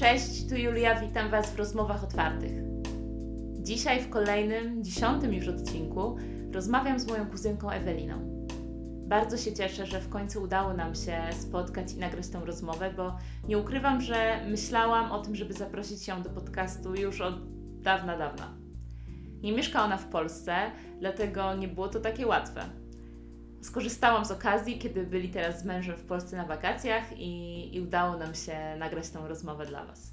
Cześć, tu Julia, witam Was w rozmowach otwartych. Dzisiaj w kolejnym, dziesiątym już odcinku rozmawiam z moją kuzynką Eweliną. Bardzo się cieszę, że w końcu udało nam się spotkać i nagrać tę rozmowę, bo nie ukrywam, że myślałam o tym, żeby zaprosić ją do podcastu już od dawna, dawna. Nie mieszka ona w Polsce, dlatego nie było to takie łatwe. Skorzystałam z okazji, kiedy byli teraz z mężem w Polsce na wakacjach i, i udało nam się nagrać tę rozmowę dla Was.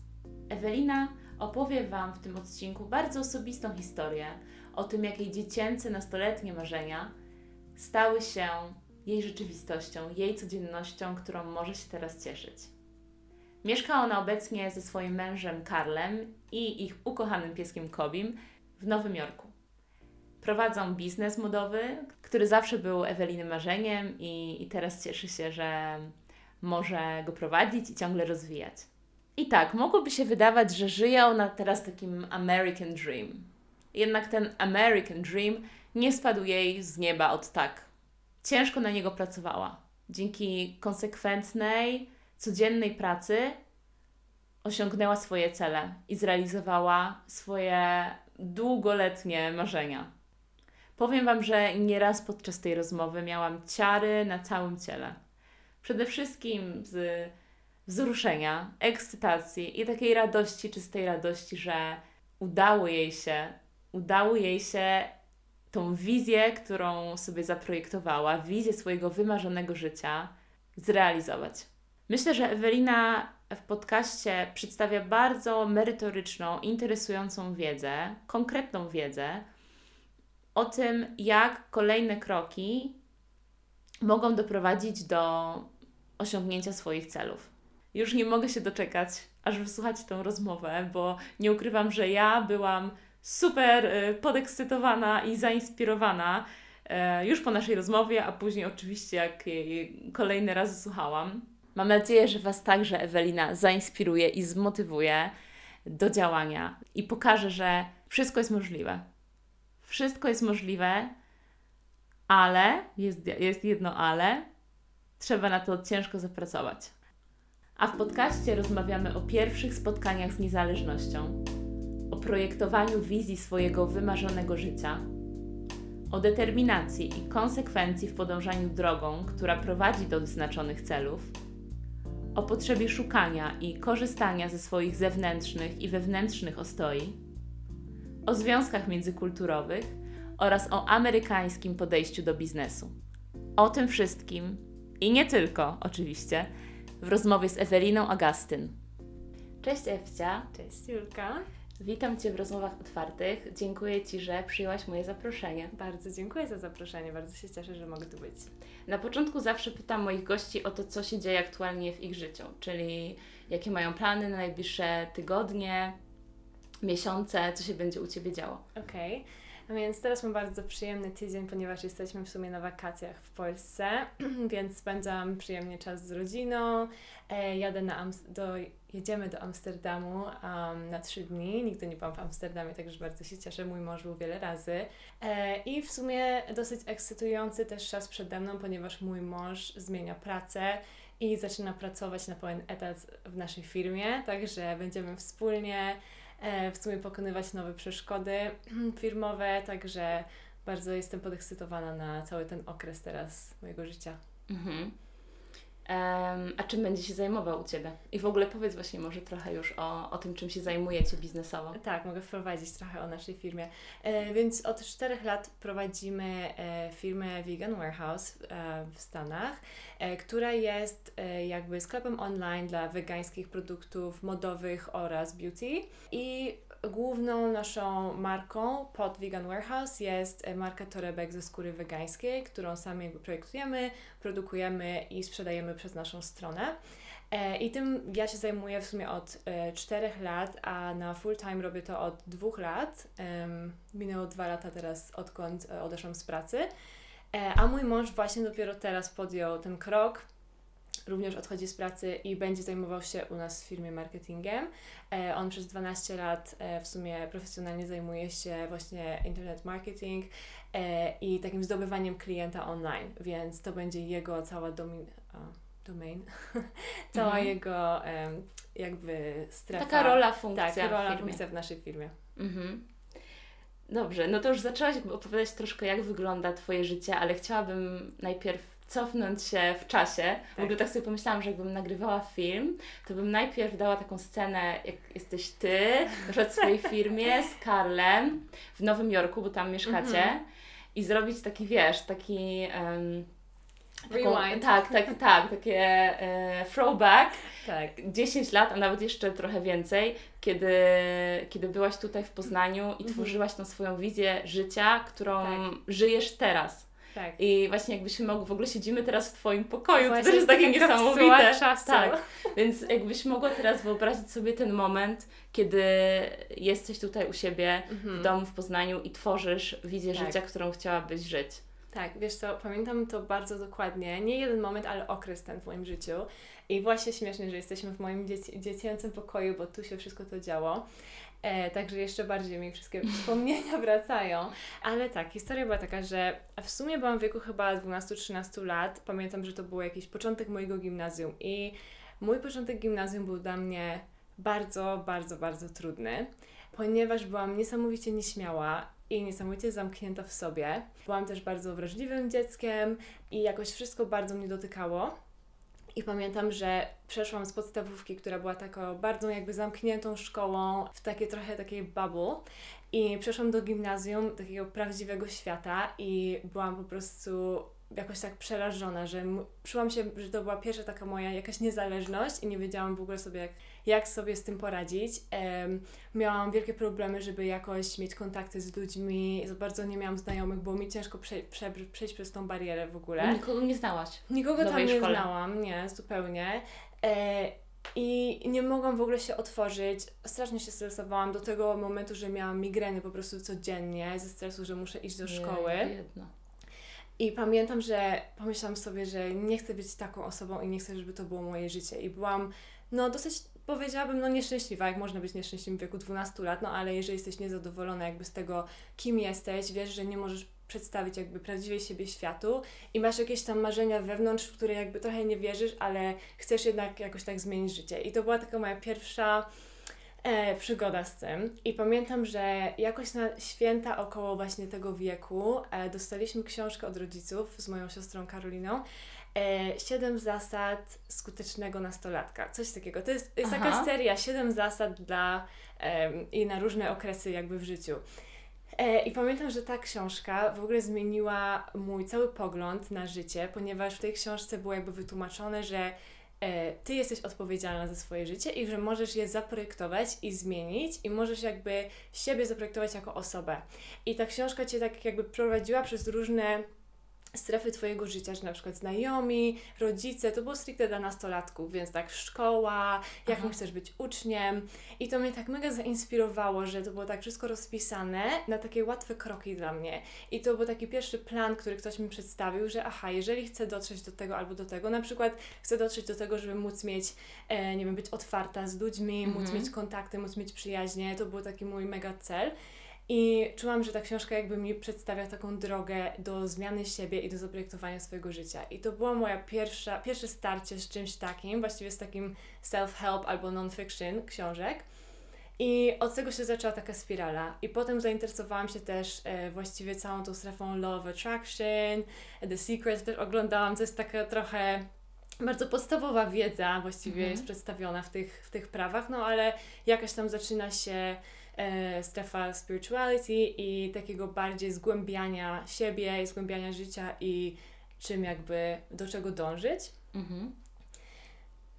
Ewelina opowie Wam w tym odcinku bardzo osobistą historię o tym, jak jej dziecięce, nastoletnie marzenia stały się jej rzeczywistością, jej codziennością, którą może się teraz cieszyć. Mieszka ona obecnie ze swoim mężem Karlem i ich ukochanym pieskiem Kobim w Nowym Jorku. Prowadzą biznes modowy, który zawsze był Eweliny marzeniem i, i teraz cieszy się, że może go prowadzić i ciągle rozwijać. I tak, mogłoby się wydawać, że żyje ona teraz takim American Dream. Jednak ten American Dream nie spadł jej z nieba od tak. Ciężko na niego pracowała. Dzięki konsekwentnej, codziennej pracy osiągnęła swoje cele i zrealizowała swoje długoletnie marzenia. Powiem Wam, że nieraz podczas tej rozmowy miałam ciary na całym ciele. Przede wszystkim z wzruszenia, ekscytacji i takiej radości, czystej radości, że udało jej się, udało jej się tą wizję, którą sobie zaprojektowała, wizję swojego wymarzonego życia zrealizować. Myślę, że Ewelina w podcaście przedstawia bardzo merytoryczną, interesującą wiedzę, konkretną wiedzę o tym, jak kolejne kroki mogą doprowadzić do osiągnięcia swoich celów. Już nie mogę się doczekać, aż wysłuchacie tę rozmowę, bo nie ukrywam, że ja byłam super y, podekscytowana i zainspirowana y, już po naszej rozmowie, a później oczywiście jak jej kolejny raz słuchałam. Mam nadzieję, że Was także Ewelina zainspiruje i zmotywuje do działania i pokaże, że wszystko jest możliwe. Wszystko jest możliwe, ale jest, jest jedno ale trzeba na to ciężko zapracować. A w podcaście rozmawiamy o pierwszych spotkaniach z niezależnością, o projektowaniu wizji swojego wymarzonego życia, o determinacji i konsekwencji w podążaniu drogą, która prowadzi do wyznaczonych celów, o potrzebie szukania i korzystania ze swoich zewnętrznych i wewnętrznych ostoi, o związkach międzykulturowych oraz o amerykańskim podejściu do biznesu. O tym wszystkim i nie tylko, oczywiście, w rozmowie z Eweliną Agastyn. Cześć Ewcia. Cześć Julka. Witam Cię w rozmowach otwartych. Dziękuję Ci, że przyjęłaś moje zaproszenie. Bardzo dziękuję za zaproszenie, bardzo się cieszę, że mogę tu być. Na początku zawsze pytam moich gości o to, co się dzieje aktualnie w ich życiu, czyli jakie mają plany na najbliższe tygodnie, miesiące, co się będzie u Ciebie działo. Okej. Okay. No więc teraz mam bardzo przyjemny tydzień, ponieważ jesteśmy w sumie na wakacjach w Polsce, więc spędzam przyjemnie czas z rodziną. E, jadę na do, jedziemy do Amsterdamu um, na trzy dni. Nigdy nie byłam w Amsterdamie, także bardzo się cieszę. Mój mąż był wiele razy. E, I w sumie dosyć ekscytujący też czas przede mną, ponieważ mój mąż zmienia pracę i zaczyna pracować na pełen etat w naszej firmie, także będziemy wspólnie w sumie pokonywać nowe przeszkody firmowe, także bardzo jestem podekscytowana na cały ten okres teraz mojego życia. Mhm. Um, a czym będzie się zajmował u Ciebie? I w ogóle powiedz właśnie może trochę już o, o tym, czym się zajmujecie biznesowo. Tak, mogę wprowadzić trochę o naszej firmie. E, więc od czterech lat prowadzimy e, firmę Vegan Warehouse e, w Stanach, e, która jest e, jakby sklepem online dla wegańskich produktów modowych oraz beauty. I główną naszą marką pod Vegan Warehouse jest e, marka torebek ze skóry wegańskiej, którą sami jakby projektujemy, produkujemy i sprzedajemy przez naszą stronę. E, I tym ja się zajmuję w sumie od e, 4 lat, a na full time robię to od 2 lat. minęło 2 lata teraz, odkąd odeszłam z pracy. a mój mąż właśnie dopiero teraz podjął ten krok również odchodzi z pracy i będzie zajmował się u nas w firmie marketingiem. E, on przez 12 lat e, w sumie profesjonalnie zajmuje się właśnie internet marketing e, i takim zdobywaniem klienta online, więc to będzie jego cała domin domain, cała mhm. jego um, jakby strefa. Taka rola, funkcja. Tak, rola, funkcja w naszej firmie. Mhm. Dobrze, no to już zaczęłaś opowiadać troszkę, jak wygląda Twoje życie, ale chciałabym najpierw cofnąć się w czasie. Tak. W ogóle tak sobie pomyślałam, że jakbym nagrywała film, to bym najpierw dała taką scenę, jak jesteś Ty, na w swojej firmie z Karlem w Nowym Jorku, bo tam mieszkacie mm -hmm. i zrobić taki, wiesz, taki... Um, Taką, Rewind. Tak, tak, tak, takie e, throwback. Tak. 10 lat, a nawet jeszcze trochę więcej, kiedy, kiedy byłaś tutaj w Poznaniu i mhm. tworzyłaś tą swoją wizję życia, którą tak. żyjesz teraz. Tak. I właśnie jakbyśmy mogli, w ogóle siedzimy teraz w Twoim pokoju, właśnie, to też jest takie niesamowite. Czasu. Tak, więc jakbyś mogła teraz wyobrazić sobie ten moment, kiedy jesteś tutaj u siebie mhm. w domu w Poznaniu i tworzysz wizję tak. życia, którą chciałabyś żyć. Tak, wiesz co, pamiętam to bardzo dokładnie. Nie jeden moment, ale okres ten w moim życiu. I właśnie śmiesznie, że jesteśmy w moim dzieci dziecięcym pokoju, bo tu się wszystko to działo. E, także jeszcze bardziej mi wszystkie wspomnienia wracają. Ale tak, historia była taka, że w sumie byłam w wieku chyba 12-13 lat. Pamiętam, że to był jakiś początek mojego gimnazjum i mój początek gimnazjum był dla mnie bardzo, bardzo, bardzo trudny, ponieważ byłam niesamowicie nieśmiała i niesamowicie zamknięta w sobie. Byłam też bardzo wrażliwym dzieckiem i jakoś wszystko bardzo mnie dotykało. I pamiętam, że przeszłam z podstawówki, która była taką bardzo jakby zamkniętą szkołą, w takie trochę takiej bubble. I przeszłam do gimnazjum, takiego prawdziwego świata i byłam po prostu jakoś tak przerażona, że czułam się, że to była pierwsza taka moja jakaś niezależność i nie wiedziałam w ogóle sobie, jak, jak sobie z tym poradzić. Miałam wielkie problemy, żeby jakoś mieć kontakty z ludźmi, za bardzo nie miałam znajomych, było mi ciężko prze, prze, przejść przez tą barierę w ogóle. Nikogo nie znałaś? Nikogo tam nie szkole. znałam, nie, zupełnie. E, i nie mogłam w ogóle się otworzyć. Strasznie się stresowałam do tego momentu, że miałam migreny po prostu codziennie ze stresu, że muszę iść do szkoły. jedno. I pamiętam, że pomyślałam sobie, że nie chcę być taką osobą i nie chcę, żeby to było moje życie. I byłam, no dosyć, powiedziałabym, no nieszczęśliwa, jak można być nieszczęśliwym w wieku 12 lat, no ale jeżeli jesteś niezadowolona jakby z tego, kim jesteś, wiesz, że nie możesz przedstawić jakby prawdziwej siebie światu i masz jakieś tam marzenia wewnątrz, w które jakby trochę nie wierzysz, ale chcesz jednak jakoś tak zmienić życie. I to była taka moja pierwsza e, przygoda z tym. I pamiętam, że jakoś na święta około właśnie tego wieku e, dostaliśmy książkę od rodziców z moją siostrą Karoliną. E, siedem zasad skutecznego nastolatka. Coś takiego. To jest, jest taka seria siedem zasad dla i na różne okresy jakby w życiu. E, I pamiętam, że ta książka w ogóle zmieniła mój cały pogląd na życie, ponieważ w tej książce było jakby wytłumaczone, że E, ty jesteś odpowiedzialna za swoje życie i że możesz je zaprojektować i zmienić i możesz jakby siebie zaprojektować jako osobę. I ta książka cię tak jakby prowadziła przez różne strefy Twojego życia, że na przykład znajomi, rodzice, to było stricte dla nastolatków, więc tak szkoła, jakim Aha. chcesz być uczniem i to mnie tak mega zainspirowało, że to było tak wszystko rozpisane na takie łatwe kroki dla mnie i to był taki pierwszy plan, który ktoś mi przedstawił, że aha, jeżeli chcę dotrzeć do tego albo do tego, na przykład chcę dotrzeć do tego, żeby móc mieć, e, nie wiem, być otwarta z ludźmi, mhm. móc mieć kontakty, móc mieć przyjaźnie, to był taki mój mega cel i czułam, że ta książka jakby mi przedstawia taką drogę do zmiany siebie i do zaprojektowania swojego życia. I to była moja pierwsza, pierwsze starcie z czymś takim, właściwie z takim self-help albo non-fiction książek. I od tego się zaczęła taka spirala. I potem zainteresowałam się też e, właściwie całą tą strefą Love Attraction, The Secret też oglądałam, to jest taka trochę bardzo podstawowa wiedza właściwie mhm. jest przedstawiona w tych, w tych prawach, no ale jakaś tam zaczyna się e, strefa spirituality i takiego bardziej zgłębiania siebie, zgłębiania życia i czym jakby, do czego dążyć. Mhm.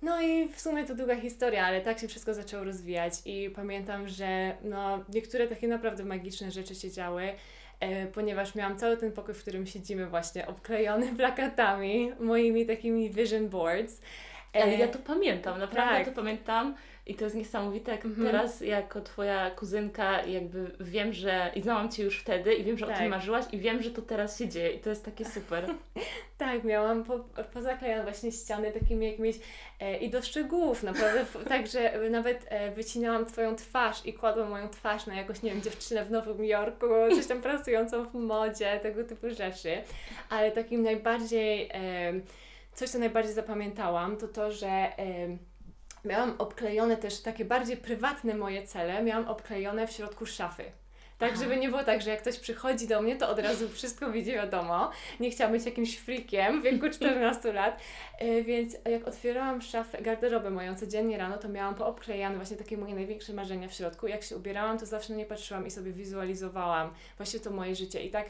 No i w sumie to długa historia, ale tak się wszystko zaczęło rozwijać i pamiętam, że no, niektóre takie naprawdę magiczne rzeczy się działy, e, ponieważ miałam cały ten pokój, w którym siedzimy właśnie obklejony plakatami, moimi takimi vision boards. E, ale ja to pamiętam, naprawdę tak. to pamiętam. I to jest niesamowite, jak mhm. teraz jako Twoja kuzynka jakby wiem, że i znałam Cię już wtedy i wiem, że tak. o tym tak. marzyłaś i wiem, że to teraz się dzieje i to jest takie super. tak, miałam po, pozaklejane właśnie ściany takimi jakimiś e, i do szczegółów naprawdę, tak, że nawet e, wycinałam Twoją twarz i kładłam moją twarz na jakąś, nie wiem, dziewczynę w Nowym Jorku, coś tam pracującą w modzie, tego typu rzeczy, ale takim najbardziej... E, coś, co najbardziej zapamiętałam, to to, że miałam obklejone też takie bardziej prywatne moje cele, miałam obklejone w środku szafy. Tak, żeby nie było tak, że jak ktoś przychodzi do mnie, to od razu wszystko widzi wiadomo. Nie chciałam być jakimś freakiem w wieku 14 lat, e, więc jak otwierałam szafę, garderobę moją codziennie rano, to miałam poobklejane właśnie takie moje największe marzenia w środku. Jak się ubierałam, to zawsze nie patrzyłam i sobie wizualizowałam właśnie to moje życie. I tak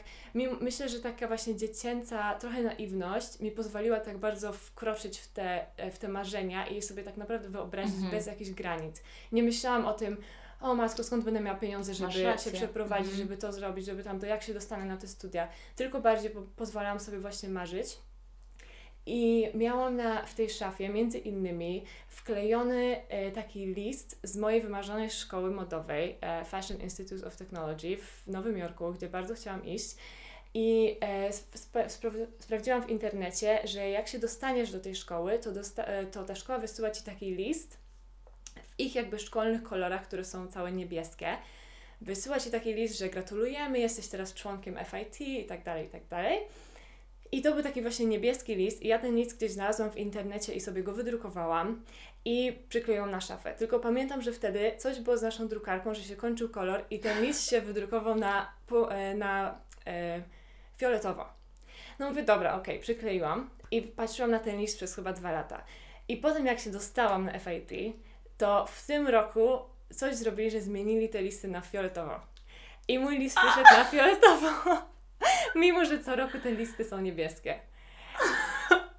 myślę, że taka właśnie dziecięca trochę naiwność mi pozwoliła tak bardzo wkroczyć w te, w te marzenia i sobie tak naprawdę wyobrazić mhm. bez jakichś granic. Nie myślałam o tym, o matko, skąd będę miała pieniądze, żeby się przeprowadzić, mhm. żeby to zrobić, żeby tam to, jak się dostanę na te studia. Tylko bardziej po pozwalałam sobie właśnie marzyć. I miałam na, w tej szafie między innymi wklejony e, taki list z mojej wymarzonej szkoły modowej e, Fashion Institute of Technology w Nowym Jorku, gdzie bardzo chciałam iść. I e, spra sprawdziłam w internecie, że jak się dostaniesz do tej szkoły, to, e, to ta szkoła wysyła Ci taki list ich jakby szkolnych kolorach, które są całe niebieskie. Wysyła Ci taki list, że gratulujemy, jesteś teraz członkiem FIT i tak dalej, i tak dalej. I to był taki właśnie niebieski list i ja ten list gdzieś znalazłam w internecie i sobie go wydrukowałam i przykleiłam na szafę. Tylko pamiętam, że wtedy coś było z naszą drukarką, że się kończył kolor i ten list się wydrukował na, e, na e, fioletowo. No mówię, dobra, okej, okay, przykleiłam i patrzyłam na ten list przez chyba dwa lata. I potem jak się dostałam na FIT, to w tym roku coś zrobili, że zmienili te listy na fioletowo. I mój list wyszedł na fioletowo, mimo że co roku te listy są niebieskie.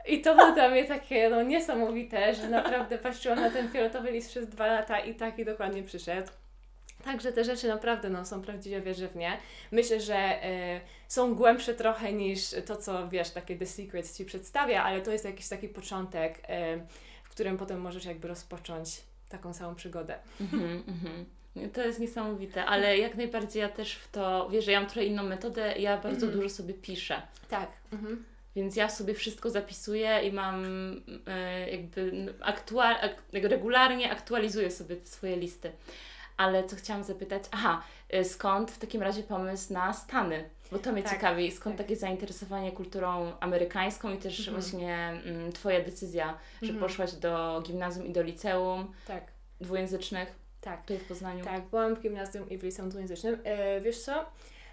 I to było dla mnie takie no, niesamowite, że naprawdę patrzyłam na ten fioletowy list przez dwa lata i taki dokładnie przyszedł. Także te rzeczy naprawdę no, są prawdziwie wierzę w nie. Myślę, że y, są głębsze trochę niż to, co wiesz, takie The Secret ci przedstawia, ale to jest jakiś taki początek, y, w którym potem możesz jakby rozpocząć taką samą przygodę. Mm-hmm, mm-hmm. To jest niesamowite, ale jak najbardziej ja też w to wierzę. Ja mam trochę inną metodę, ja bardzo mm-hmm. dużo sobie piszę. Tak. Mhm. Więc ja sobie wszystko zapisuję i mam e, jakby aktual, ak, regularnie aktualizuję sobie swoje listy. Ale co chciałam zapytać, aha, e, skąd w takim razie pomysł na Stany? Bo to mnie tak, ciekawi, skąd tak. takie zainteresowanie kulturą amerykańską i też mhm. właśnie mm, Twoja decyzja, że mhm. poszłaś do gimnazjum i do liceum tak. dwujęzycznych tak. tutaj w Poznaniu. Tak, byłam w gimnazjum i w liceum dwujęzycznym. E, wiesz co?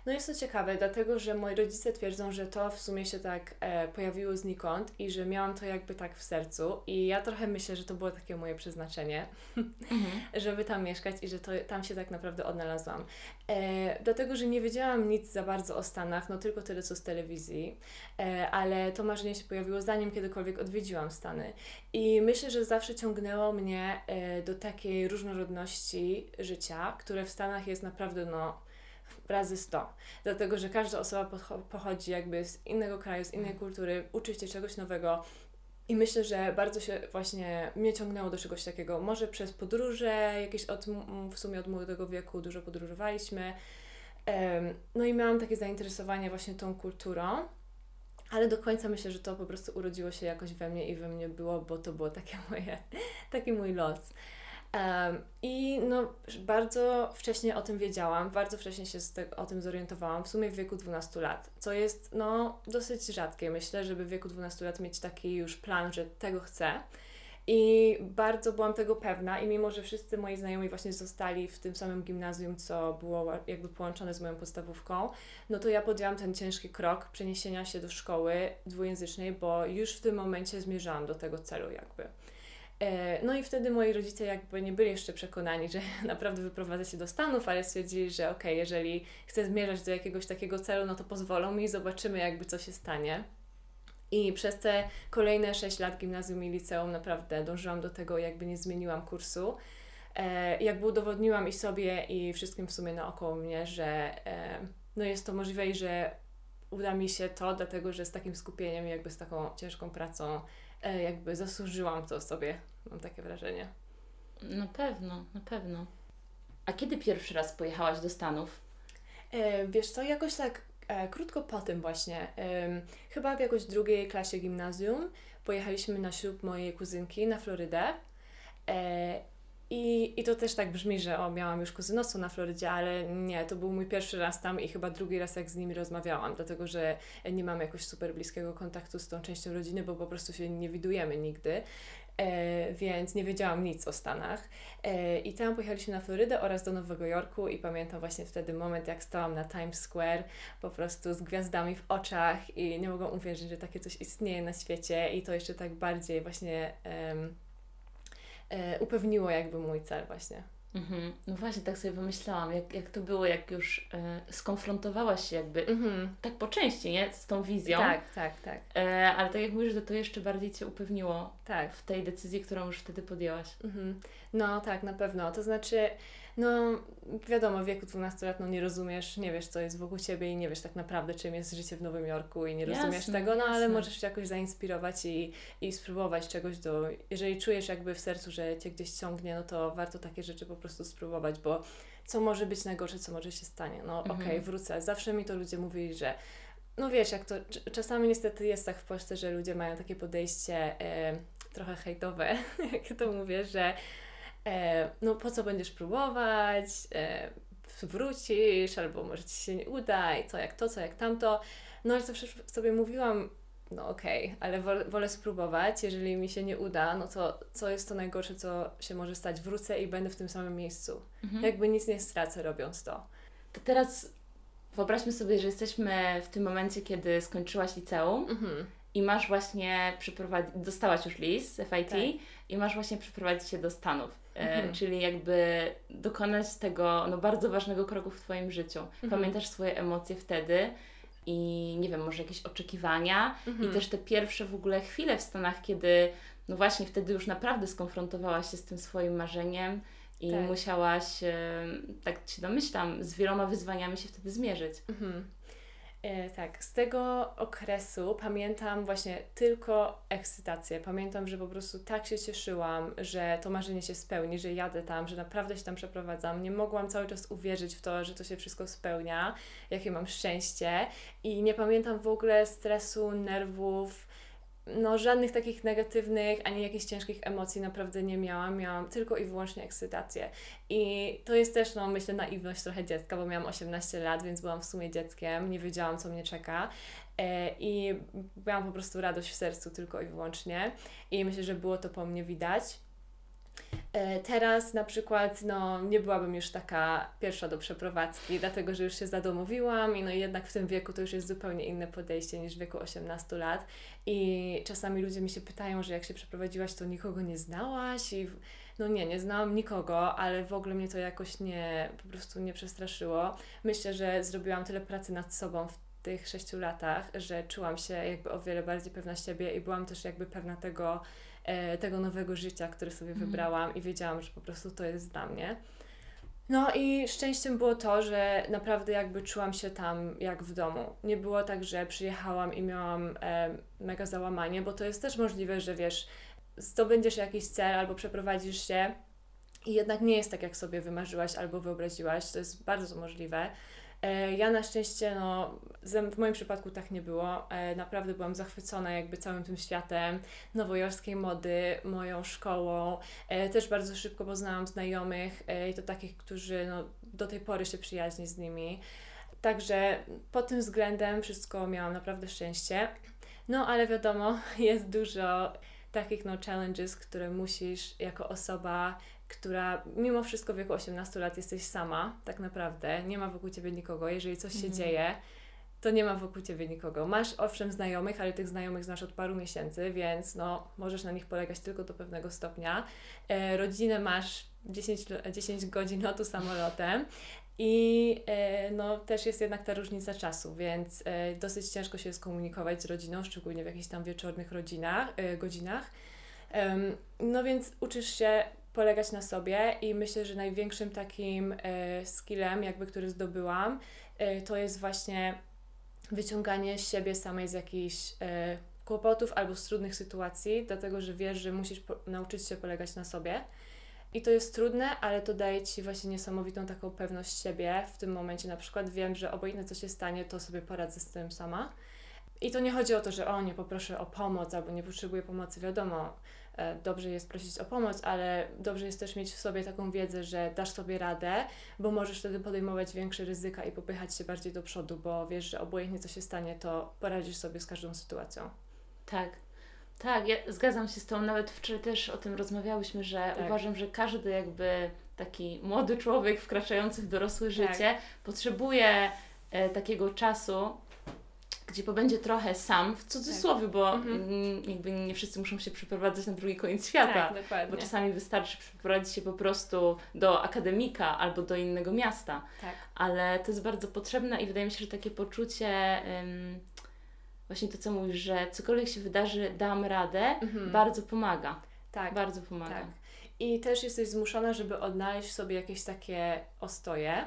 No jest to ciekawe, dlatego że moi rodzice twierdzą, że to w sumie się tak e, pojawiło znikąd i że miałam to jakby tak w sercu i ja trochę myślę, że to było takie moje przeznaczenie, mhm. żeby tam mieszkać i że to, tam się tak naprawdę odnalazłam. E, dlatego, że nie wiedziałam nic za bardzo o Stanach, no tylko tyle co z telewizji, e, ale to marzenie się pojawiło zanim kiedykolwiek odwiedziłam Stany i myślę, że zawsze ciągnęło mnie e, do takiej różnorodności życia, które w Stanach jest naprawdę no razy 100. Dlatego, że każda osoba pochodzi jakby z innego kraju, z innej kultury, uczy się czegoś nowego. I myślę, że bardzo się właśnie mnie ciągnęło do czegoś takiego. Może przez podróże, jakieś od, w sumie od młodego wieku dużo podróżowaliśmy. No i miałam takie zainteresowanie właśnie tą kulturą, ale do końca myślę, że to po prostu urodziło się jakoś we mnie i we mnie było, bo to było takie moje, taki mój los. I no, bardzo wcześnie o tym wiedziałam, bardzo wcześnie się o tym zorientowałam, w sumie w wieku 12 lat, co jest no, dosyć rzadkie, myślę, żeby w wieku 12 lat mieć taki już plan, że tego chcę. I bardzo byłam tego pewna i mimo, że wszyscy moi znajomi właśnie zostali w tym samym gimnazjum, co było jakby połączone z moją podstawówką, no to ja podjęłam ten ciężki krok przeniesienia się do szkoły dwujęzycznej, bo już w tym momencie zmierzałam do tego celu jakby. E, no i wtedy moi rodzice jakby nie byli jeszcze przekonani, że naprawdę wyprowadzę się do Stanów, ale stwierdzili, że okej, okay, jeżeli chcę zmierzać do jakiegoś takiego celu, no to pozwolą mi i zobaczymy jakby co się stanie. I przez te kolejne 6 lat gimnazjum i liceum naprawdę dążyłam do tego, jakby nie zmieniłam kursu. E, jakby udowodniłam i sobie i wszystkim w sumie naokoło mnie, że e, no jest to możliwe i że uda mi się to, dlatego że z takim skupieniem, jakby z taką ciężką pracą jakby zasłużyłam to sobie, mam takie wrażenie. Na pewno, na pewno. A kiedy pierwszy raz pojechałaś do Stanów? E, wiesz co, jakoś tak e, krótko po tym właśnie, e, chyba w jakoś drugiej klasie gimnazjum, pojechaliśmy na ślub mojej kuzynki na Florydę. I, I to też tak brzmi, że o, miałam już kuzynostwo na Florydzie, ale nie, to był mój pierwszy raz tam i chyba drugi raz, jak z nimi rozmawiałam, dlatego że nie mam jakoś super bliskiego kontaktu z tą częścią rodziny, bo po prostu się nie widujemy nigdy. E, więc nie wiedziałam nic o Stanach. E, I tam pojechaliśmy na Florydę oraz do Nowego Jorku i pamiętam właśnie wtedy moment, jak stałam na Times Square, po prostu z gwiazdami w oczach i nie mogłam uwierzyć, że takie coś istnieje na świecie i to jeszcze tak bardziej właśnie e, upewniło jakby mój cel właśnie. Mhm. No właśnie, tak sobie pomyślałam, jak, jak to było, jak już e, skonfrontowałaś się jakby, mhm. tak po części, nie? Z tą wizją. Tak, tak, tak. E, ale tak jak mówisz, że to jeszcze bardziej Cię upewniło tak. w tej decyzji, którą już wtedy podjęłaś. Mhm. No tak, na pewno. To znaczy, no wiadomo, w wieku 12 lat no nie rozumiesz, nie wiesz co jest wokół Ciebie i nie wiesz tak naprawdę czym jest życie w Nowym Jorku i nie rozumiesz jasne, tego, no jasne. ale możesz się jakoś zainspirować i, i spróbować czegoś do... Jeżeli czujesz jakby w sercu, że Cię gdzieś ciągnie, no to warto takie rzeczy po prostu spróbować, bo co może być najgorsze, co może się stanie? No mhm. okej, okay, wrócę. Zawsze mi to ludzie mówili, że no wiesz, jak to czasami niestety jest tak w Polsce, że ludzie mają takie podejście e, trochę hejtowe, jak to mówię, że e, no po co będziesz próbować, e, wrócisz, albo może Ci się nie uda i co jak to, co jak tamto. No ale zawsze sobie mówiłam, no okej, okay, ale wolę, spróbować, jeżeli mi się nie uda, no to co jest to najgorsze, co się może stać? Wrócę i będę w tym samym miejscu. Mhm. Jakby nic nie stracę robiąc to. To teraz wyobraźmy sobie, że jesteśmy w tym momencie, kiedy skończyłaś liceum mhm. i masz właśnie przeprowadzić, dostałaś już list z FIT tak. i masz właśnie przeprowadzić się do Stanów. E, mhm. czyli jakby dokonać tego no, bardzo ważnego kroku w Twoim życiu. Mhm. Pamiętasz swoje emocje wtedy i nie wiem, może jakieś oczekiwania mhm. i też te pierwsze w ogóle chwile w Stanach, kiedy no właśnie wtedy już naprawdę skonfrontowałaś się z tym swoim marzeniem i tak. musiałaś, tak się domyślam, z wieloma wyzwaniami się wtedy zmierzyć. Mhm. E, tak, z tego okresu pamiętam właśnie tylko ekscytację. Pamiętam, że po prostu tak się cieszyłam, że to marzenie się spełni, że jadę tam, że naprawdę się tam przeprowadzam. Nie mogłam cały czas uwierzyć w to, że to się wszystko spełnia, jakie mam szczęście. I nie pamiętam w ogóle stresu, nerwów, no żadnych takich negatywnych, ani jakichś ciężkich emocji naprawdę nie miałam. Miałam tylko i wyłącznie ekscytację. I to jest też, no myślę, naiwność trochę dziecka, bo miałam 18 lat, więc byłam w sumie dzieckiem, nie wiedziałam, co mnie czeka. E, I miałam po prostu radość w sercu tylko i wyłącznie. I myślę, że było to po mnie widać. E, teraz na przykład no, nie byłabym już taka pierwsza do przeprowadzki, dlatego że już się zadomowiłam i no jednak w tym wieku to już jest zupełnie inne podejście niż w wieku 18 lat. I czasami ludzie mi się pytają, że jak się przeprowadziłaś, to nikogo nie znałaś i no nie, nie znałam nikogo, ale w ogóle mnie to jakoś nie, po prostu nie przestraszyło. Myślę, że zrobiłam tyle pracy nad sobą w tych sześciu latach, że czułam się jakby o wiele bardziej pewna siebie i byłam też jakby pewna tego, tego nowego życia, które sobie mhm. wybrałam i wiedziałam, że po prostu to jest dla mnie. No i szczęściem było to, że naprawdę jakby czułam się tam jak w domu. Nie było tak, że przyjechałam i miałam e, mega załamanie, bo to jest też możliwe, że wiesz, zdobędziesz jakiś cel albo przeprowadzisz się i jednak nie jest tak, jak sobie wymarzyłaś albo wyobraziłaś. To jest bardzo możliwe. E, ja na szczęście, no, w moim przypadku tak nie było. E, naprawdę byłam zachwycona jakby całym tym światem nowojorskiej mody, moją szkołą. E, też bardzo szybko poznałam znajomych i to takich, którzy no, do tej pory się przyjaźni z nimi. Także pod tym względem wszystko miałam naprawdę szczęście. No ale wiadomo, jest dużo takich no challenges, które musisz jako osoba która mimo wszystko w wieku 18 lat jesteś sama, tak naprawdę, nie ma wokół ciebie nikogo. Jeżeli coś się mhm. dzieje, to nie ma wokół ciebie nikogo. Masz owszem znajomych, ale tych znajomych znasz od paru miesięcy, więc no, możesz na nich polegać tylko do pewnego stopnia. E, rodzinę masz 10, 10 godzin lotu samolotem. I e, no, też jest jednak ta różnica czasu, więc e, dosyć ciężko się skomunikować z rodziną, szczególnie w jakichś tam wieczornych rodzinach, e, godzinach. no więc uczysz się polegać na sobie i myślę, że największym takim e, skillem, jakby, który zdobyłam, e, to jest właśnie wyciąganie siebie samej z jakichś e, kłopotów albo z trudnych sytuacji, dlatego że wiesz, że musisz nauczyć się polegać na sobie. I to jest trudne, ale to daje Ci właśnie niesamowitą taką pewność siebie. W tym momencie na przykład wiem, że obojętnie co się stanie, to sobie poradzę z tym sama. I to nie chodzi o to, że o nie poproszę o pomoc albo nie potrzebuję pomocy, wiadomo dobrze jest prosić o pomoc, ale dobrze jest też mieć w sobie taką wiedzę, że dasz sobie radę, bo możesz wtedy podejmować większe ryzyka i popychać się bardziej do przodu, bo wiesz, że obojętnie co się stanie, to poradzisz sobie z każdą sytuacją. Tak. Tak, ja zgadzam się z tą. Nawet wczoraj też o tym rozmawiałyśmy, że Tak. uważam, że każdy jakby taki młody człowiek wkraczający w dorosłe życie potrzebuje e, takiego czasu, gdzie pobędzie trochę sam, w cudzysłowie, bo Mhm. mm, jakby nie wszyscy muszą się przeprowadzać na drugi koniec świata. Tak. Bo czasami wystarczy przeprowadzić się po prostu do akademika albo do innego miasta. Tak. Ale to jest bardzo potrzebne i wydaje mi się, że takie poczucie, ym, właśnie to co mówisz, że cokolwiek się wydarzy, dam radę, Mhm. bardzo pomaga. tak. Bardzo pomaga. Tak. I też jesteś zmuszona, żeby odnaleźć w sobie jakieś takie ostoje,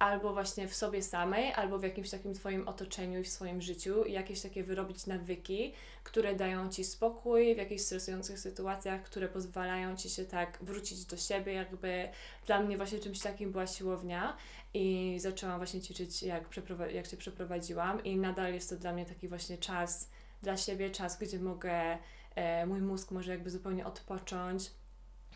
albo właśnie w sobie samej, albo w jakimś takim Twoim otoczeniu i w swoim życiu, jakieś takie wyrobić nawyki, które dają Ci spokój w jakichś stresujących sytuacjach, które pozwalają Ci się tak wrócić do siebie, jakby dla mnie właśnie czymś takim była siłownia. I zaczęłam właśnie ćwiczyć, jak, jak się przeprowadziłam. I nadal jest to dla mnie taki właśnie czas dla siebie, czas, gdzie mogę, e, mój mózg może jakby zupełnie odpocząć,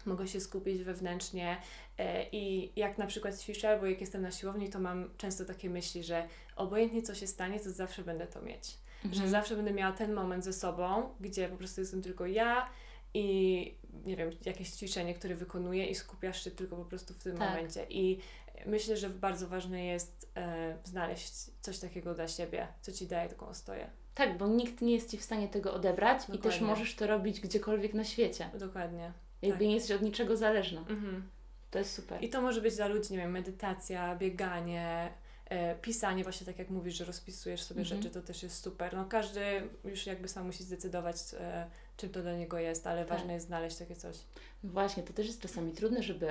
mogę się skupić wewnętrznie e, i jak na przykład ćwiczę albo jak jestem na siłowni, to mam często takie myśli, że obojętnie co się stanie, to zawsze będę to mieć. Że Mhm. zawsze będę miała ten moment ze sobą, gdzie po prostu jestem tylko ja i nie wiem, jakieś ćwiczenie, które wykonuję i skupiasz się tylko po prostu w tym Tak. momencie. I myślę, że bardzo ważne jest e, znaleźć coś takiego dla siebie, co ci daje taką ostoję. Tak, bo nikt nie jest Ci w stanie tego odebrać i też Dokładnie. możesz to robić gdziekolwiek na świecie. Dokładnie. Jakby Tak. nie jesteś od niczego zależna. Mhm. To jest super. I to może być dla ludzi, nie wiem, medytacja, bieganie, e, pisanie, właśnie tak jak mówisz, że rozpisujesz sobie Mhm. rzeczy, to też jest super. No każdy już jakby sam musi zdecydować, e, czym to dla niego jest, ale Tak. ważne jest znaleźć takie coś. No Właśnie, to też jest czasami trudne, żeby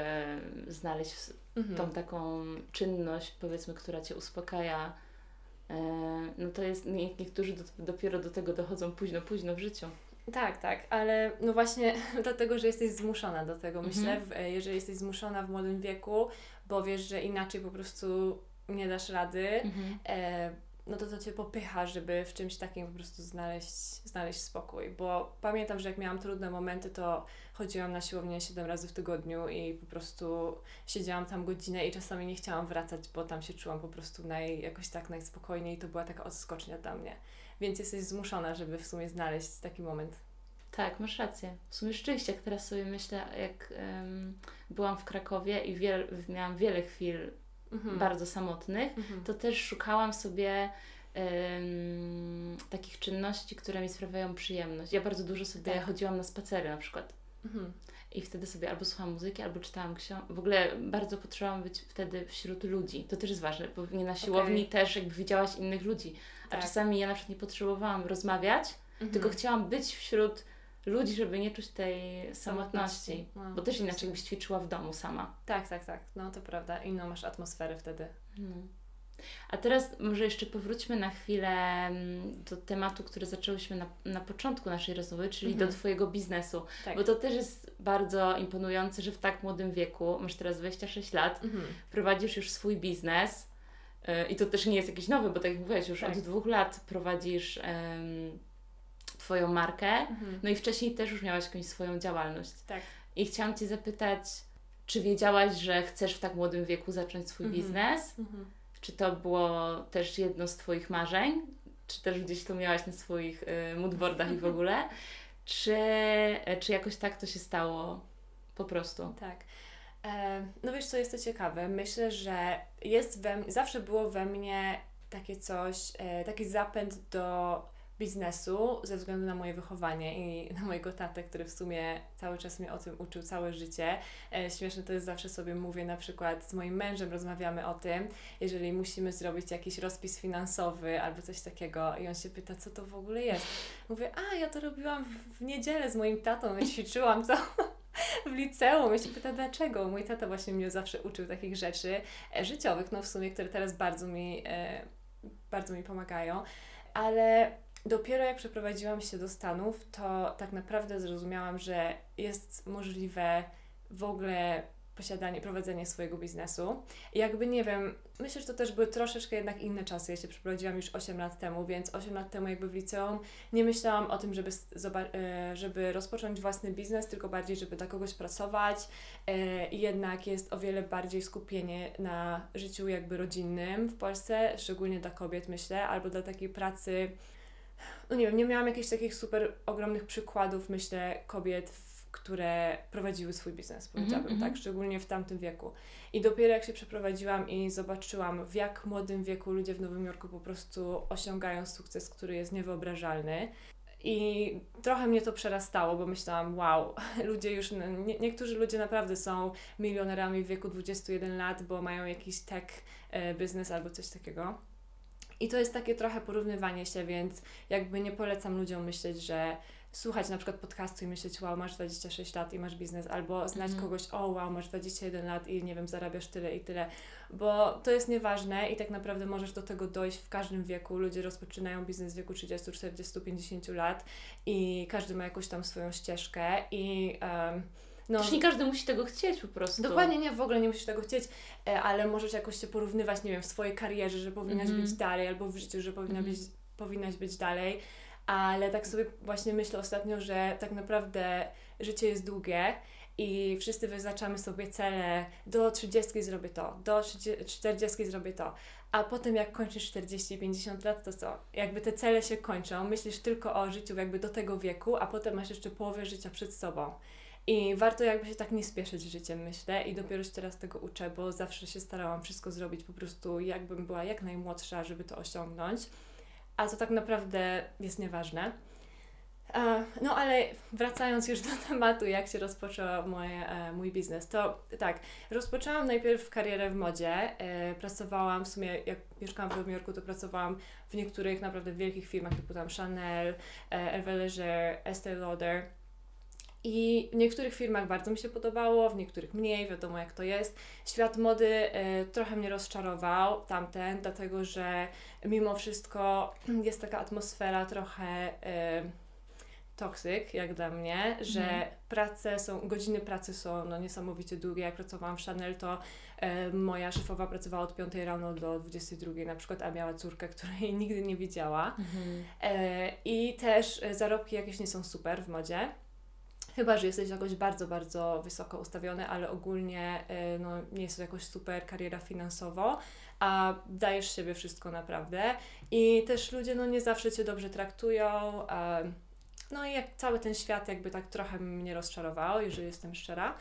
znaleźć s- Mhm. tą taką czynność, powiedzmy, która Cię uspokaja. E, No to jest, nie- niektórzy do, dopiero do tego dochodzą późno, późno w życiu. Tak, tak, ale no właśnie dlatego, że jesteś zmuszona do tego, Mhm. myślę, e, jeżeli jesteś zmuszona w młodym wieku, bo wiesz, że inaczej po prostu nie dasz rady, Mhm. e, no to to Cię popycha, żeby w czymś takim po prostu znaleźć, znaleźć spokój. Bo pamiętam, że jak miałam trudne momenty, to chodziłam na siłownię 7 razy w tygodniu i po prostu siedziałam tam godzinę i czasami nie chciałam wracać, bo tam się czułam po prostu naj, jakoś tak najspokojniej i to była taka odskocznia dla mnie. Więc jesteś zmuszona, żeby w sumie znaleźć taki moment. Tak, masz rację. W sumie rzeczywiście, jak teraz sobie myślę, jak em, byłam w Krakowie i wiel, miałam wiele chwil Mhm. bardzo samotnych, Mhm. to też szukałam sobie em, takich czynności, które mi sprawiają przyjemność. Ja bardzo dużo sobie Tak. chodziłam na spacery na przykład. Mhm. I wtedy sobie albo słuchałam muzyki, albo czytałam książki. W ogóle bardzo potrzebowałam być wtedy wśród ludzi. To też jest ważne, bo nie na siłowni Okej. też jakby widziałaś innych ludzi. A Tak. czasami ja na przykład nie potrzebowałam rozmawiać, Mhm. tylko chciałam być wśród ludzi, żeby nie czuć tej samotności. No, Bo też inaczej jakbyś ćwiczyła w domu sama. Tak, tak, tak. No to prawda. Inną masz atmosferę wtedy. No. A teraz może jeszcze powróćmy na chwilę mm, do tematu, który zaczęłyśmy na, na początku naszej rozmowy, czyli Mhm. do Twojego biznesu. Tak. Bo to też jest bardzo imponujące, że w tak młodym wieku, masz teraz 26 lat, Mhm. prowadzisz już swój biznes. Yy, I to też nie jest jakiś nowy, bo tak jak mówiłaś, już Tak. od dwóch lat prowadzisz Twoją markę. Mhm. No i wcześniej też już miałaś jakąś swoją działalność. Tak. I chciałam Cię zapytać, czy wiedziałaś, że chcesz w tak młodym wieku zacząć swój Mhm. biznes? Mhm. Czy to było też jedno z Twoich marzeń? Czy też gdzieś to miałaś na swoich y, moodboardach i w ogóle? Czy, e, czy jakoś tak to się stało po prostu? Tak. E, no wiesz co, jest to ciekawe. Myślę, że jest we zawsze było we mnie takie coś, e, taki zapęd do biznesu ze względu na moje wychowanie i na mojego tatę, który w sumie cały czas mnie o tym uczył całe życie. E, śmieszne to jest zawsze sobie mówię, na przykład z moim mężem rozmawiamy o tym, jeżeli musimy zrobić jakiś rozpis finansowy albo coś takiego i on się pyta, co to w ogóle jest. Mówię, a ja to robiłam w, niedzielę z moim tatą, ja ćwiczyłam to w liceum. Ja się pyta, dlaczego? Mój tata właśnie mnie zawsze uczył takich rzeczy e, życiowych, no w sumie, które teraz bardzo mi, e, bardzo mi pomagają, ale dopiero jak przeprowadziłam się do Stanów, to tak naprawdę zrozumiałam, że jest możliwe w ogóle posiadanie, prowadzenie swojego biznesu. I jakby nie wiem, myślę, że to też były troszeczkę jednak inne czasy. Ja się przeprowadziłam już 8 lat temu, więc 8 lat temu jakby w liceum nie myślałam o tym, żeby, e, żeby rozpocząć własny biznes, tylko bardziej, żeby dla kogoś pracować. E, I jednak jest o wiele bardziej skupienie na życiu jakby rodzinnym w Polsce, szczególnie dla kobiet myślę, albo dla takiej pracy no nie wiem, nie miałam jakichś takich super ogromnych przykładów, myślę, kobiet które prowadziły swój biznes, powiedziałabym, mm -hmm. tak, szczególnie w tamtym wieku. I dopiero jak się przeprowadziłam i zobaczyłam, w jak młodym wieku ludzie w Nowym Jorku po prostu osiągają sukces, który jest niewyobrażalny. I trochę mnie to przerastało, bo myślałam, wow, ludzie już, nie, niektórzy ludzie naprawdę są milionerami w wieku 21 lat, bo mają jakiś tech e, biznes albo coś takiego. I to jest takie trochę porównywanie się, więc jakby nie polecam ludziom myśleć, że słuchać na przykład podcastu i myśleć, wow, masz 26 lat i masz biznes, albo znać mm. kogoś, o wow, masz 21 lat i nie wiem, zarabiasz tyle i tyle, bo to jest nieważne i tak naprawdę możesz do tego dojść w każdym wieku. Ludzie rozpoczynają biznes w wieku 30, 40, 50 lat i każdy ma jakąś tam swoją ścieżkę i um, no, Też nie każdy musi tego chcieć po prostu. Dokładnie nie, w ogóle nie musisz tego chcieć, e, ale możesz jakoś się porównywać, nie wiem, w swojej karierze, że powinnaś mm -hmm. być dalej, albo w życiu, że powinna -hmm. być, powinnaś być dalej ale tak sobie właśnie myślę ostatnio, że tak naprawdę życie jest długie i wszyscy wyznaczamy sobie cele, do 30 zrobię to, do 40 zrobię to, a potem jak kończysz 40-50 lat, to co? Jakby te cele się kończą, myślisz tylko o życiu jakby do tego wieku, a potem masz jeszcze połowę życia przed sobą. I warto jakby się tak nie spieszyć życiem, myślę. I dopiero się teraz tego uczę, bo zawsze się starałam wszystko zrobić po prostu jakbym była jak najmłodsza, żeby to osiągnąć a to tak naprawdę jest nieważne. No ale wracając już do tematu, jak się rozpoczął moje, e, mój biznes, to tak, rozpoczęłam najpierw karierę w modzie. E, pracowałam w sumie, jak mieszkałam w Nowym Jorku, to pracowałam w niektórych naprawdę wielkich firmach, typu tam Chanel, Hervé Leger, Estée Lauder i w niektórych firmach bardzo mi się podobało, w niektórych mniej, wiadomo jak to jest. Świat mody y, trochę mnie rozczarował, tamten, dlatego że mimo wszystko jest taka atmosfera trochę y, toksyk, jak dla mnie, że mm. prace są, godziny pracy są no, niesamowicie długie. Jak pracowałam w Chanel, to y, moja szefowa pracowała od 5 rano do 22 na przykład, a miała córkę, której nigdy nie widziała. Mm. I też zarobki jakieś nie są super w modzie. Chyba, że jesteś jakoś bardzo, bardzo wysoko ustawiony, ale ogólnie y, no, nie jest to jakoś super kariera finansowo, a dajesz siebie wszystko naprawdę. I też ludzie no, nie zawsze Cię dobrze traktują. no i jak cały ten świat jakby tak trochę mnie rozczarował, jeżeli jestem szczera.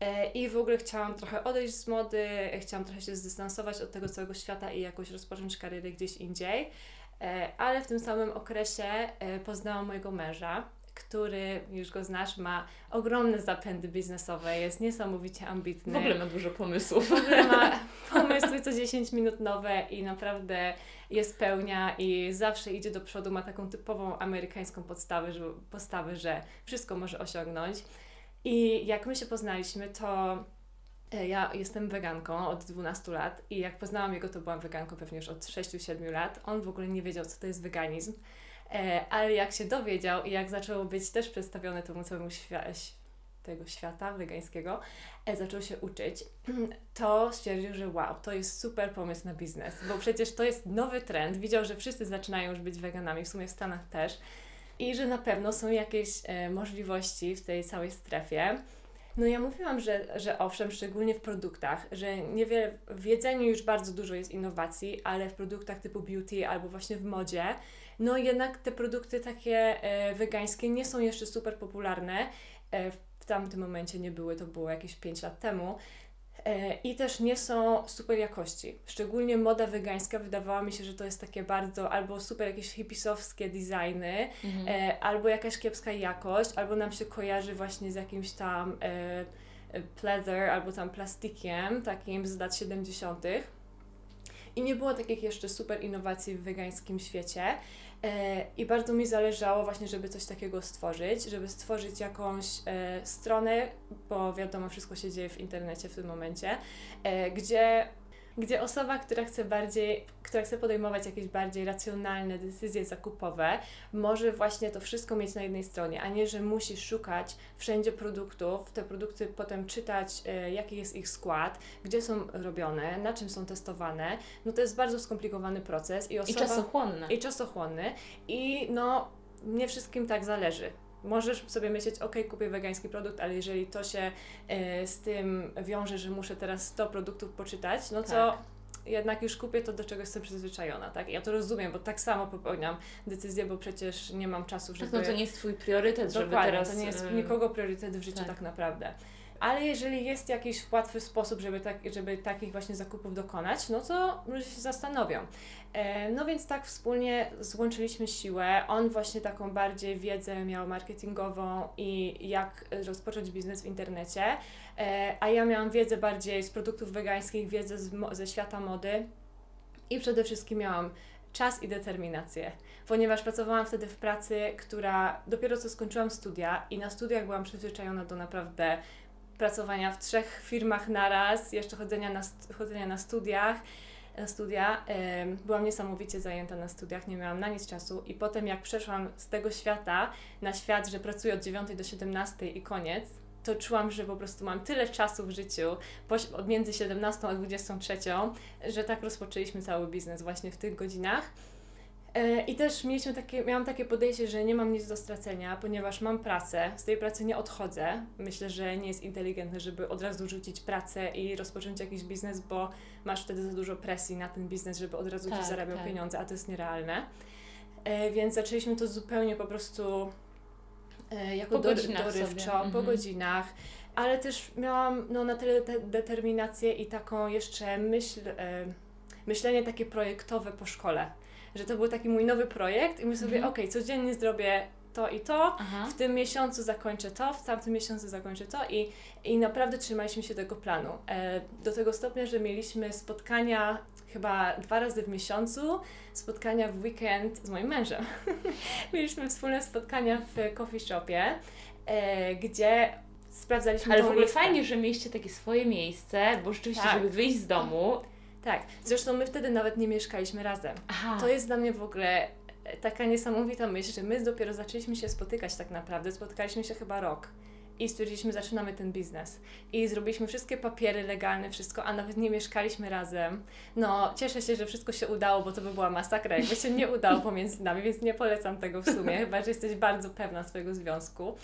E, I w ogóle chciałam trochę odejść z mody, chciałam trochę się zdystansować od tego całego świata i jakoś rozpocząć karierę gdzieś indziej. E, ale w tym samym okresie poznałam mojego męża, który, już go znasz, ma ogromne zapędy biznesowe, jest niesamowicie ambitny. W ogóle ma dużo pomysłów. W ogóle ma pomysły co 10 minut nowe i naprawdę je spełnia i zawsze idzie do przodu, ma taką typową amerykańską podstawę, że, postawę, że wszystko może osiągnąć. I jak my się poznaliśmy, to e, ja jestem weganką od 12 lat i jak poznałam jego, to byłam weganką pewnie już od 6-7 lat. On w ogóle nie wiedział, co to jest weganizm. E, ale jak się dowiedział i jak zaczęło być też przedstawione temu całemu światu, tego świata wegańskiego, e, zaczął się uczyć, to stwierdził, że wow, to jest super pomysł na biznes, bo przecież to jest nowy trend. Widział, że wszyscy zaczynają już być weganami, w sumie w Stanach też, i że na pewno są jakieś e, możliwości w tej całej strefie. No ja mówiłam, że, że owszem, szczególnie w produktach, że niewiele, w jedzeniu już bardzo dużo jest innowacji, ale w produktach typu beauty albo właśnie w modzie, no jednak te produkty takie e, wegańskie nie są jeszcze super popularne. E, w tamtym momencie nie były, to było jakieś 5 lat temu. E, I też nie są super jakości. Szczególnie moda wegańska wydawała mi się, że to jest takie bardzo albo super jakieś hipisowskie designy, mhm. albo jakaś kiepska jakość, albo nam się kojarzy właśnie z jakimś tam pleather albo tam plastikiem takim z lat 70. I nie było takich jeszcze super innowacji w wegańskim świecie. E, I bardzo mi zależało właśnie, żeby coś takiego stworzyć, żeby stworzyć jakąś e, stronę, bo wiadomo, wszystko się dzieje w internecie w tym momencie, e, gdzie gdzie osoba, która chce bardziej, która chce podejmować jakieś bardziej racjonalne decyzje zakupowe, może właśnie to wszystko mieć na jednej stronie, a nie, że musi szukać wszędzie produktów, te produkty potem czytać, e, jaki jest ich skład, gdzie są robione, na czym są testowane. No to jest bardzo skomplikowany proces i osoba... I czasochłonny. I czasochłonny. I no, nie wszystkim tak zależy możesz sobie myśleć, ok, kupię wegański produkt, ale jeżeli to się y, z tym wiąże, że muszę teraz 100 produktów poczytać, no to tak. jednak już kupię to, do czego jestem przyzwyczajona, tak? Ja to rozumiem, bo tak samo popełniam decyzję, bo przecież nie mam czasu, tak, żeby... Tak, no to nie jest Twój priorytet, Dokładnie, żeby teraz... to nie jest nikogo priorytet w życiu tak, tak naprawdę. Ale jeżeli jest jakiś łatwy sposób, żeby, tak, żeby takich właśnie zakupów dokonać, no to ludzie się zastanowią. E, no więc tak wspólnie złączyliśmy siłę. On właśnie taką bardziej wiedzę miał marketingową i jak rozpocząć biznes w internecie, e, a ja miałam wiedzę bardziej z produktów wegańskich, wiedzę z, ze świata mody i przede wszystkim miałam czas i determinację, ponieważ pracowałam wtedy w pracy, która dopiero co skończyłam studia i na studiach byłam przyzwyczajona do naprawdę pracowania w trzech firmach naraz, jeszcze chodzenia na, chodzenia na studiach, na studia. Byłam niesamowicie zajęta na studiach, nie miałam na nic czasu i potem jak przeszłam z tego świata na świat, że pracuję od 9 do 17 i koniec, to czułam, że po prostu mam tyle czasu w życiu, od między 17 a 23, że tak rozpoczęliśmy cały biznes właśnie w tych godzinach. E, I też mieliśmy takie, miałam takie podejście, że nie mam nic do stracenia, ponieważ mam pracę, z tej pracy nie odchodzę. Myślę, że nie jest inteligentne, żeby od razu rzucić pracę i rozpocząć jakiś biznes, bo masz wtedy za dużo presji na ten biznes, żeby od razu tak, ci zarabiał tak. pieniądze, a to jest nierealne. E, więc zaczęliśmy to zupełnie po prostu e, jako po do, dorywczo, po mhm. godzinach ale też miałam no, na tyle te determinację i taką jeszcze myśl, myślenie takie projektowe po szkole że to był taki mój nowy projekt i myślę sobie, mhm. ok, codziennie zrobię to i to, Aha. w tym miesiącu zakończę to, w tamtym miesiącu zakończę to i, i naprawdę trzymaliśmy się tego planu. E, do tego stopnia, że mieliśmy spotkania chyba dwa razy w miesiącu, spotkania w weekend z moim mężem. mieliśmy wspólne spotkania w coffee shopie, e, gdzie sprawdzaliśmy Ale w ogóle listę. fajnie, że mieliście takie swoje miejsce, bo rzeczywiście, tak. żeby wyjść z domu, tak, zresztą my wtedy nawet nie mieszkaliśmy razem. Aha. To jest dla mnie w ogóle e, taka niesamowita myśl, że my dopiero zaczęliśmy się spotykać tak naprawdę. Spotkaliśmy się chyba rok i stwierdziliśmy, zaczynamy ten biznes. I zrobiliśmy wszystkie papiery legalne, wszystko, a nawet nie mieszkaliśmy razem. No, cieszę się, że wszystko się udało, bo to by była masakra, jakby się nie udało pomiędzy nami, więc nie polecam tego w sumie, chyba że jesteś bardzo pewna swojego związku.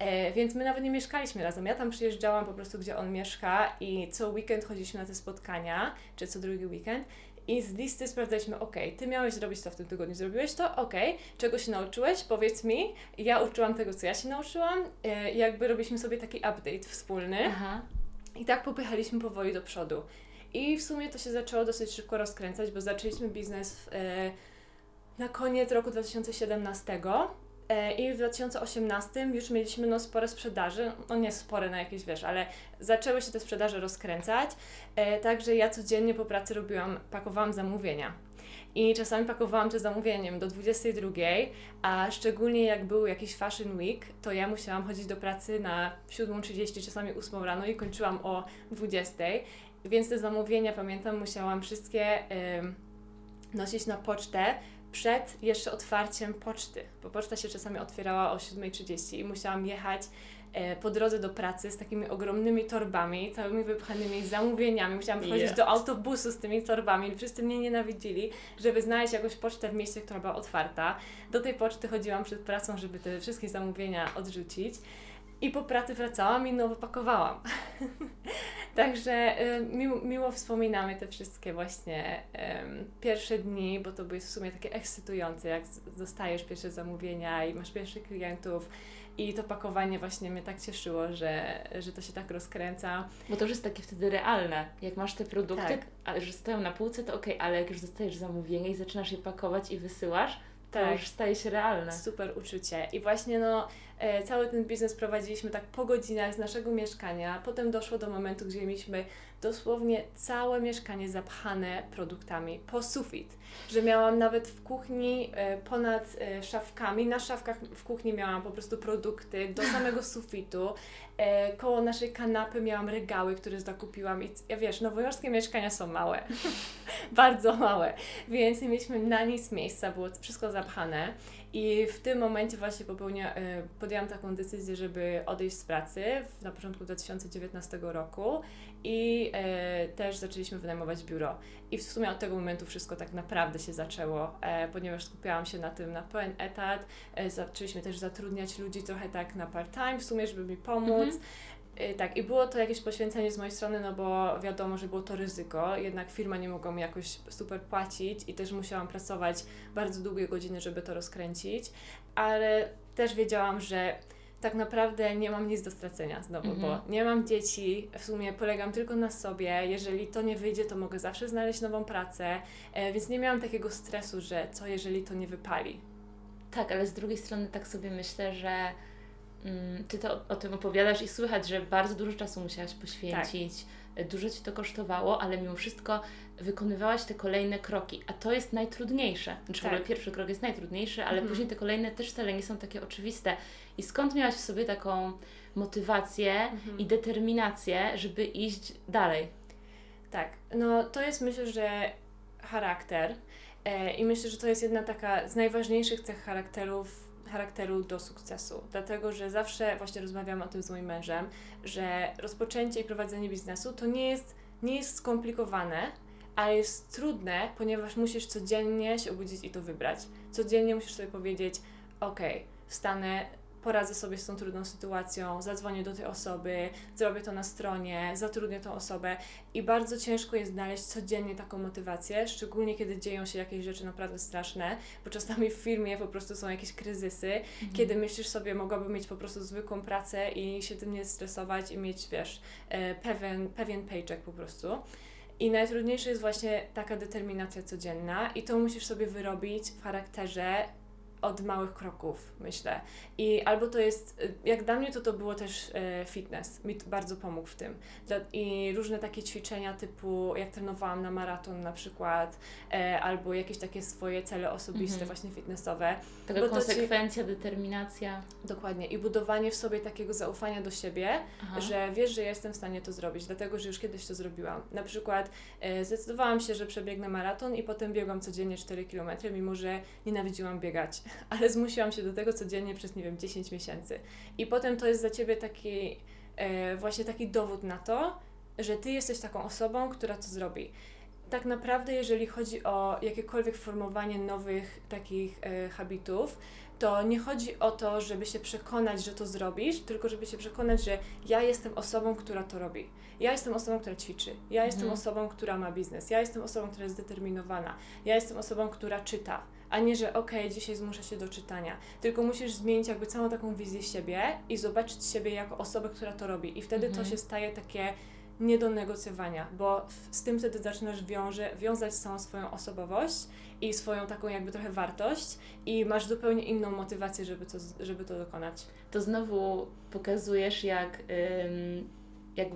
E, więc my nawet nie mieszkaliśmy razem. Ja tam przyjeżdżałam po prostu, gdzie on mieszka i co weekend chodziliśmy na te spotkania, czy co drugi weekend. I z listy sprawdzaliśmy, ok, ty miałeś zrobić to w tym tygodniu, zrobiłeś to, ok, czego się nauczyłeś, powiedz mi, ja uczyłam tego, co ja się nauczyłam, e, jakby robiliśmy sobie taki update wspólny. Aha. i tak popychaliśmy powoli do przodu. I w sumie to się zaczęło dosyć szybko rozkręcać, bo zaczęliśmy biznes w, e, na koniec roku 2017 E, I w 2018 już mieliśmy no, spore sprzedaży, no nie spore na jakieś wiesz, ale zaczęły się te sprzedaże rozkręcać, e, także ja codziennie po pracy robiłam, pakowałam zamówienia. I czasami pakowałam te zamówienia do 22, a szczególnie jak był jakiś Fashion Week, to ja musiałam chodzić do pracy na 7.30, czasami 8 rano i kończyłam o 20. Więc te zamówienia, pamiętam, musiałam wszystkie nosić na pocztę, przed jeszcze otwarciem poczty, bo poczta się czasami otwierała o 7.30 i musiałam jechać e, po drodze do pracy z takimi ogromnymi torbami, całymi wypchanymi zamówieniami. Musiałam wchodzić yeah. do autobusu z tymi torbami. Wszyscy mnie nienawidzili, żeby znaleźć jakąś pocztę w mieście, która była otwarta. Do tej poczty chodziłam przed pracą, żeby te wszystkie zamówienia odrzucić. I po pracy wracałam i nowo pakowałam. Także y, miło, miło, wspominamy te wszystkie właśnie pierwsze dni, bo to jest w sumie takie ekscytujące, jak dostajesz pierwsze zamówienia i masz pierwszych klientów. I to pakowanie właśnie mnie tak cieszyło, że, że to się tak rozkręca. Bo to już jest takie wtedy realne. Jak masz te produkty, tak. że stoją na półce, to ok, ale jak już dostajesz zamówienie i zaczynasz je pakować i wysyłasz, to tak. już staje się realne. Super uczucie. I właśnie no, cały ten biznes prowadziliśmy tak po godzinach z naszego mieszkania. Potem doszło do momentu, gdzie mieliśmy dosłownie całe mieszkanie zapchane produktami po sufit. Że miałam nawet w kuchni e, ponad e, szafkami, na szafkach w kuchni miałam po prostu produkty do samego sufitu. E, koło naszej kanapy miałam regały, które zakupiłam i ja wiesz, nowojorskie mieszkania są małe, bardzo małe, więc nie mieliśmy na nic miejsca, było wszystko zapchane i w tym momencie właśnie popełnia, e, podjęłam taką decyzję, żeby odejść z pracy na początku 2019 roku i e, też zaczęliśmy wynajmować biuro. I w sumie od tego momentu wszystko tak naprawdę się zaczęło, e, ponieważ skupiałam się na tym na pełen etat, e, zaczęliśmy też zatrudniać ludzi trochę tak na part-time w sumie, żeby mi pomóc. Mhm. E, tak, i było to jakieś poświęcenie z mojej strony, no bo wiadomo, że było to ryzyko, jednak firma nie mogła mi jakoś super płacić i też musiałam pracować bardzo długie godziny, żeby to rozkręcić, ale też wiedziałam, że tak naprawdę nie mam nic do stracenia znowu, bo mhm. nie mam dzieci, w sumie polegam tylko na sobie. Jeżeli to nie wyjdzie, to mogę zawsze znaleźć nową pracę, e, więc nie miałam takiego stresu, że co jeżeli to nie wypali. Tak, ale z drugiej strony tak sobie myślę, że mm, ty to o, tym opowiadasz i słychać, że bardzo dużo czasu musiałaś poświęcić. Tak dużo Ci to kosztowało, ale mimo wszystko wykonywałaś te kolejne kroki, a to jest najtrudniejsze. Znaczy tak. pierwszy krok jest najtrudniejszy, ale mhm. później te kolejne też wcale nie są takie oczywiste. I skąd miałaś w sobie taką motywację mhm. i determinację, żeby iść dalej? Tak, no to jest myślę, że charakter e, i myślę, że to jest jedna taka z najważniejszych cech charakterów charakteru do sukcesu. Dlatego, że zawsze właśnie rozmawiam o tym z moim mężem, że rozpoczęcie i prowadzenie biznesu to nie jest, nie jest skomplikowane, ale jest trudne, ponieważ musisz codziennie się obudzić i to wybrać. Codziennie musisz sobie powiedzieć, ok, wstanę poradzę sobie z tą trudną sytuacją, zadzwonię do tej osoby, zrobię to na stronie, zatrudnię tą osobę i bardzo ciężko jest znaleźć codziennie taką motywację, szczególnie kiedy dzieją się jakieś rzeczy naprawdę straszne, bo czasami w firmie po prostu są jakieś kryzysy, mhm. kiedy myślisz sobie, mogłabym mieć po prostu zwykłą pracę i się tym nie stresować i mieć, wiesz, e, pewien, pewien paycheck po prostu. I najtrudniejsze jest właśnie taka determinacja codzienna, i to musisz sobie wyrobić w charakterze od małych kroków, myślę. I albo to jest, jak dla mnie to to było też e, fitness, mi bardzo pomógł w tym. I różne takie ćwiczenia typu, jak trenowałam na maraton na przykład, e, albo jakieś takie swoje cele osobiste, mhm. właśnie fitnessowe. Taka konsekwencja, ci... determinacja. Dokładnie. I budowanie w sobie takiego zaufania do siebie, Aha. że wiesz, że jestem w stanie to zrobić, dlatego, że już kiedyś to zrobiłam. Na przykład e, zdecydowałam się, że przebiegnę maraton i potem biegłam codziennie 4 km, mimo że nienawidziłam biegać ale zmusiłam się do tego codziennie przez, nie wiem, 10 miesięcy. I potem to jest dla ciebie taki, e, właśnie taki dowód na to, że ty jesteś taką osobą, która to zrobi. Tak naprawdę, jeżeli chodzi o jakiekolwiek formowanie nowych takich e, habitów, to nie chodzi o to, żeby się przekonać, że to zrobisz, tylko żeby się przekonać, że ja jestem osobą, która to robi. Ja jestem osobą, która ćwiczy. Ja jestem mhm. osobą, która ma biznes. Ja jestem osobą, która jest zdeterminowana. Ja jestem osobą, która czyta a nie, że okej, okay, dzisiaj zmuszę się do czytania. Tylko musisz zmienić jakby całą taką wizję siebie i zobaczyć siebie jako osobę, która to robi. I wtedy mhm. to się staje takie nie do negocjowania, bo z tym wtedy zaczynasz wiąże, wiązać całą swoją osobowość i swoją taką jakby trochę wartość i masz zupełnie inną motywację, żeby to, żeby to dokonać. To znowu pokazujesz, jak jak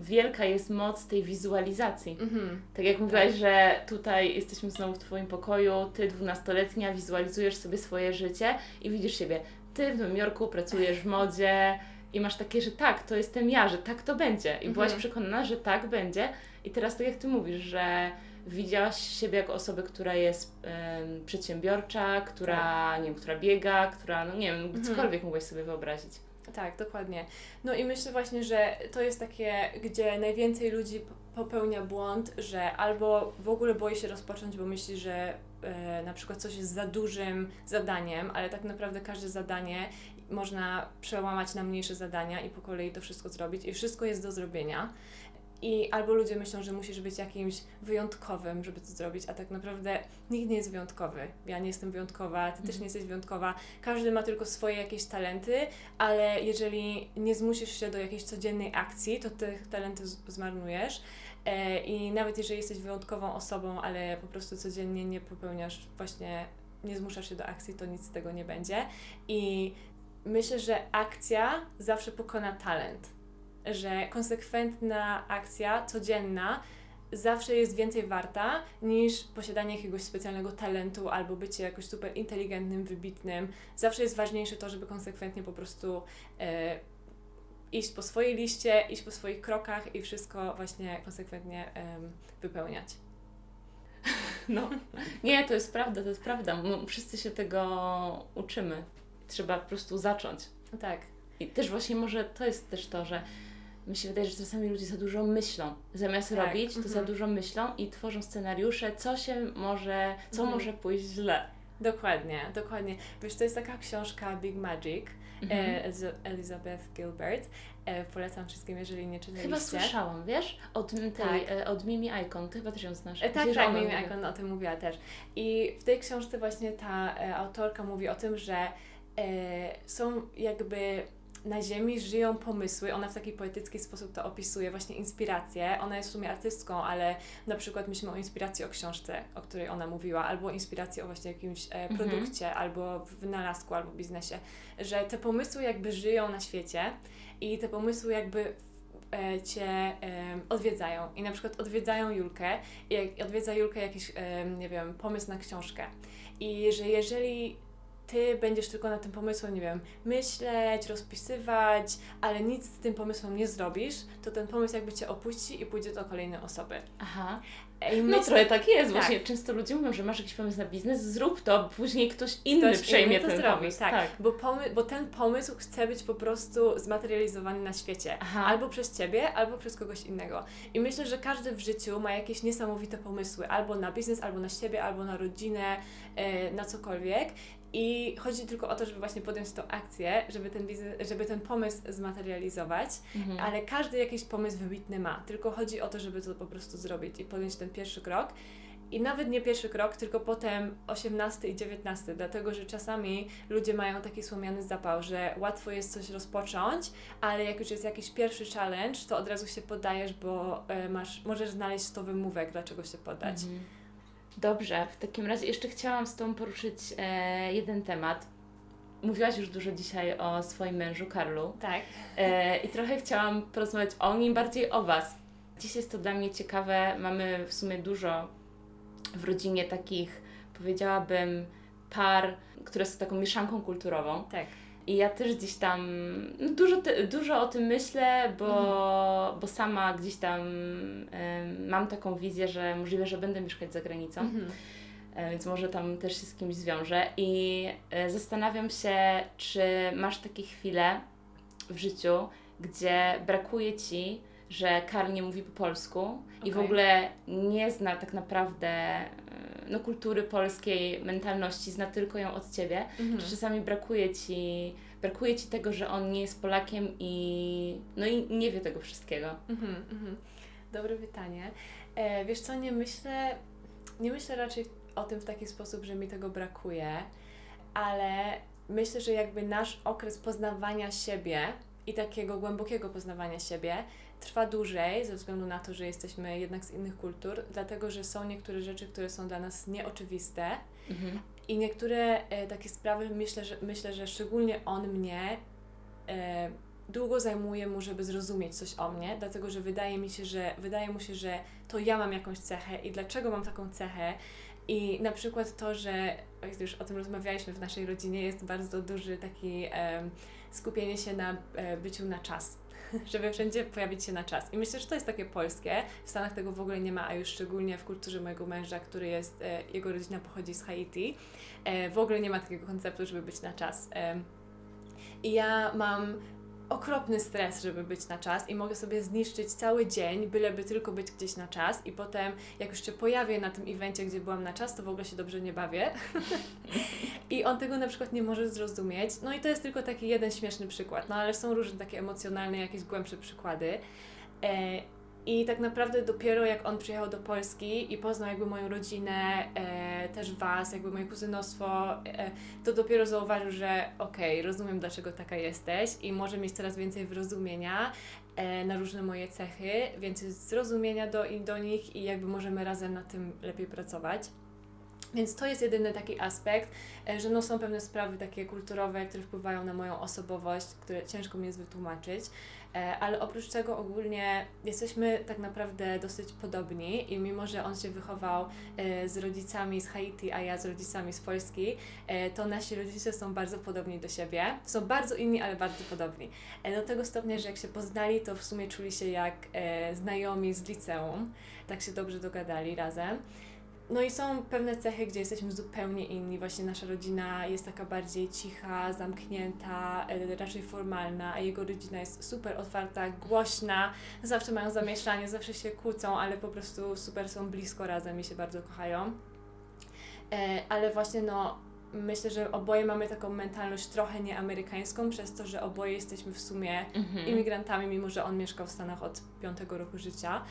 wielka jest moc tej wizualizacji. Mhm. Tak jak mówiłaś, tak. że tutaj jesteśmy znowu w Twoim pokoju, Ty dwunastoletnia wizualizujesz sobie swoje życie i widzisz siebie. Ty w Nowym Jorku pracujesz w modzie i masz takie, że tak, to jestem ja, że tak to będzie. I mhm. byłaś przekonana, że tak będzie. I teraz tak jak Ty mówisz, że widziałaś siebie jako osobę, która jest um, przedsiębiorcza, która, tak. nie wiem, która biega, która, no nie wiem, mhm. cokolwiek mogłaś sobie wyobrazić. Tak, dokładnie. No i myślę właśnie, że to jest takie, gdzie najwięcej ludzi popełnia błąd, że albo w ogóle boi się rozpocząć, bo myśli, że e, na przykład coś jest za dużym zadaniem, ale tak naprawdę każde zadanie można przełamać na mniejsze zadania i po kolei to wszystko zrobić i wszystko jest do zrobienia. I albo ludzie myślą, że musisz być jakimś wyjątkowym, żeby to zrobić, a tak naprawdę nikt nie jest wyjątkowy. Ja nie jestem wyjątkowa, ty też nie mhm. jesteś wyjątkowa. Każdy ma tylko swoje jakieś talenty, ale jeżeli nie zmusisz się do jakiejś codziennej akcji, to te talenty zmarnujesz. E, I nawet jeżeli jesteś wyjątkową osobą, ale po prostu codziennie nie popełniasz właśnie, nie zmuszasz się do akcji, to nic z tego nie będzie. I myślę, że akcja zawsze pokona talent że konsekwentna akcja, codzienna, zawsze jest więcej warta niż posiadanie jakiegoś specjalnego talentu albo bycie jakoś super inteligentnym, wybitnym. Zawsze jest ważniejsze to, żeby konsekwentnie po prostu e, iść po swojej liście, iść po swoich krokach i wszystko właśnie konsekwentnie e, wypełniać. No, nie, to jest prawda, to jest prawda. Wszyscy się tego uczymy. Trzeba po prostu zacząć. Tak. I też właśnie może to jest też to, że mi się wydaje, że czasami ludzie za dużo myślą. Zamiast tak. robić, to mhm. za dużo myślą i tworzą scenariusze, co się może, co mhm. może pójść źle. Dokładnie, dokładnie. Wiesz, to jest taka książka Big Magic mhm. e, Elizabeth Gilbert. E, polecam wszystkim, jeżeli nie czytaliście. Chyba słyszałam, wiesz? Od, tej, tak. e, od Mimi Icon, ty chyba też ją znasz. E, tak, tak, Mimi Icon o tym mówiła też. I w tej książce właśnie ta e, autorka mówi o tym, że e, są jakby na Ziemi żyją pomysły. Ona w taki poetycki sposób to opisuje, właśnie inspiracje. Ona jest w sumie artystką, ale na przykład myślimy o inspiracji o książce, o której ona mówiła, albo inspiracji o właśnie jakimś e, mhm. produkcie, mhm. albo wynalazku, albo biznesie. Że te pomysły jakby żyją na świecie i te pomysły jakby e, Cię e, odwiedzają. I na przykład odwiedzają Julkę i odwiedza Julkę jakiś, e, nie wiem, pomysł na książkę. I że jeżeli ty będziesz tylko na tym pomysłem, nie wiem, myśleć, rozpisywać, ale nic z tym pomysłem nie zrobisz, to ten pomysł jakby cię opuści i pójdzie do kolejnej osoby. Aha. I no trochę tak jest. Tak. Właśnie często ludzie mówią, że masz jakiś pomysł na biznes, zrób to, później ktoś inny ktoś przejmie inny ten zrobi. pomysł. Tak, tak. Bo, bo ten pomysł chce być po prostu zmaterializowany na świecie. Aha. Albo przez Ciebie, albo przez kogoś innego. I myślę, że każdy w życiu ma jakieś niesamowite pomysły. Albo na biznes, albo na siebie, albo na rodzinę, yy, na cokolwiek. I chodzi tylko o to, żeby właśnie podjąć tą akcję, żeby ten, biznes, żeby ten pomysł zmaterializować, mhm. ale każdy jakiś pomysł wybitny ma. Tylko chodzi o to, żeby to po prostu zrobić i podjąć ten pierwszy krok. I nawet nie pierwszy krok, tylko potem 18 i 19, dlatego że czasami ludzie mają taki słomiany zapał, że łatwo jest coś rozpocząć, ale jak już jest jakiś pierwszy challenge, to od razu się poddajesz, bo y, masz, możesz znaleźć 100 wymówek, dlaczego się poddać. Mhm. Dobrze, w takim razie jeszcze chciałam z Tobą poruszyć e, jeden temat. Mówiłaś już dużo dzisiaj o swoim mężu Karlu. Tak. E, I trochę chciałam porozmawiać o nim, bardziej o Was. Dziś jest to dla mnie ciekawe. Mamy w sumie dużo w rodzinie takich, powiedziałabym, par, które są taką mieszanką kulturową. Tak. I ja też gdzieś tam no dużo, te, dużo o tym myślę, bo, mhm. bo sama gdzieś tam y, mam taką wizję, że możliwe, że będę mieszkać za granicą. Mhm. Y, więc może tam też się z kimś zwiążę. I y, zastanawiam się, czy masz takie chwile w życiu, gdzie brakuje ci że Karl nie mówi po polsku okay. i w ogóle nie zna tak naprawdę e, no, kultury polskiej, mentalności, zna tylko ją od Ciebie, mm że czasami brakuje Ci, brakuje Ci tego, że on nie jest Polakiem i no i nie wie tego wszystkiego. Mm-hmm, mm-hmm. Dobre pytanie. E, wiesz co, nie myślę, nie myślę raczej o tym w taki sposób, że mi tego brakuje, ale myślę, że jakby nasz okres poznawania siebie i takiego głębokiego poznawania siebie trwa dłużej ze względu na to, że jesteśmy jednak z innych kultur, dlatego że są niektóre rzeczy, które są dla nas nieoczywiste mhm. i niektóre e, takie sprawy myślę, że, myślę, że szczególnie on mnie e, długo zajmuje mu, żeby zrozumieć coś o mnie, dlatego że wydaje mi się, że wydaje mu się, że to ja mam jakąś cechę i dlaczego mam taką cechę i na przykład to, że już o tym rozmawialiśmy w naszej rodzinie, jest bardzo duży taki e, skupienie się na e, byciu na czas żeby wszędzie pojawić się na czas. I myślę, że to jest takie polskie. W Stanach tego w ogóle nie ma, a już szczególnie w kulturze mojego męża, który jest, e, jego rodzina pochodzi z Haiti, e, w ogóle nie ma takiego konceptu, żeby być na czas. E, I ja mam okropny stres, żeby być na czas i mogę sobie zniszczyć cały dzień, byleby tylko być gdzieś na czas i potem jak już się pojawię na tym evencie, gdzie byłam na czas, to w ogóle się dobrze nie bawię. I on tego na przykład nie może zrozumieć. No i to jest tylko taki jeden śmieszny przykład, no ale są różne takie emocjonalne, jakieś głębsze przykłady. I tak naprawdę dopiero jak on przyjechał do Polski i poznał jakby moją rodzinę, e, też Was, jakby moje kuzynostwo, e, to dopiero zauważył, że okej, okay, rozumiem dlaczego taka jesteś i może mieć coraz więcej wyrozumienia e, na różne moje cechy, więcej zrozumienia do, do nich i jakby możemy razem na tym lepiej pracować. Więc to jest jedyny taki aspekt, e, że no są pewne sprawy takie kulturowe, które wpływają na moją osobowość, które ciężko mi jest wytłumaczyć. E, ale oprócz tego ogólnie jesteśmy tak naprawdę dosyć podobni i mimo, że on się wychował e, z rodzicami z Haiti, a ja z rodzicami z Polski, to nasi rodzice są bardzo podobni do siebie. Są bardzo inni, ale bardzo podobni. Do tego stopnia, że jak się poznali, to w sumie czuli się jak znajomi z liceum. Tak się dobrze dogadali razem. No i są pewne cechy, gdzie jesteśmy zupełnie inni. Właśnie nasza rodzina jest taka bardziej cicha, zamknięta, e, raczej formalna, a jego rodzina jest super otwarta, głośna, zawsze mają zamieszanie, zawsze się kłócą, ale po prostu super są blisko razem i się bardzo kochają. E, ale właśnie no, myślę, że oboje mamy taką mentalność trochę nieamerykańską, przez to, że oboje jesteśmy w sumie mhm. imigrantami, mimo że on mieszkał w Stanach od piątego roku życia.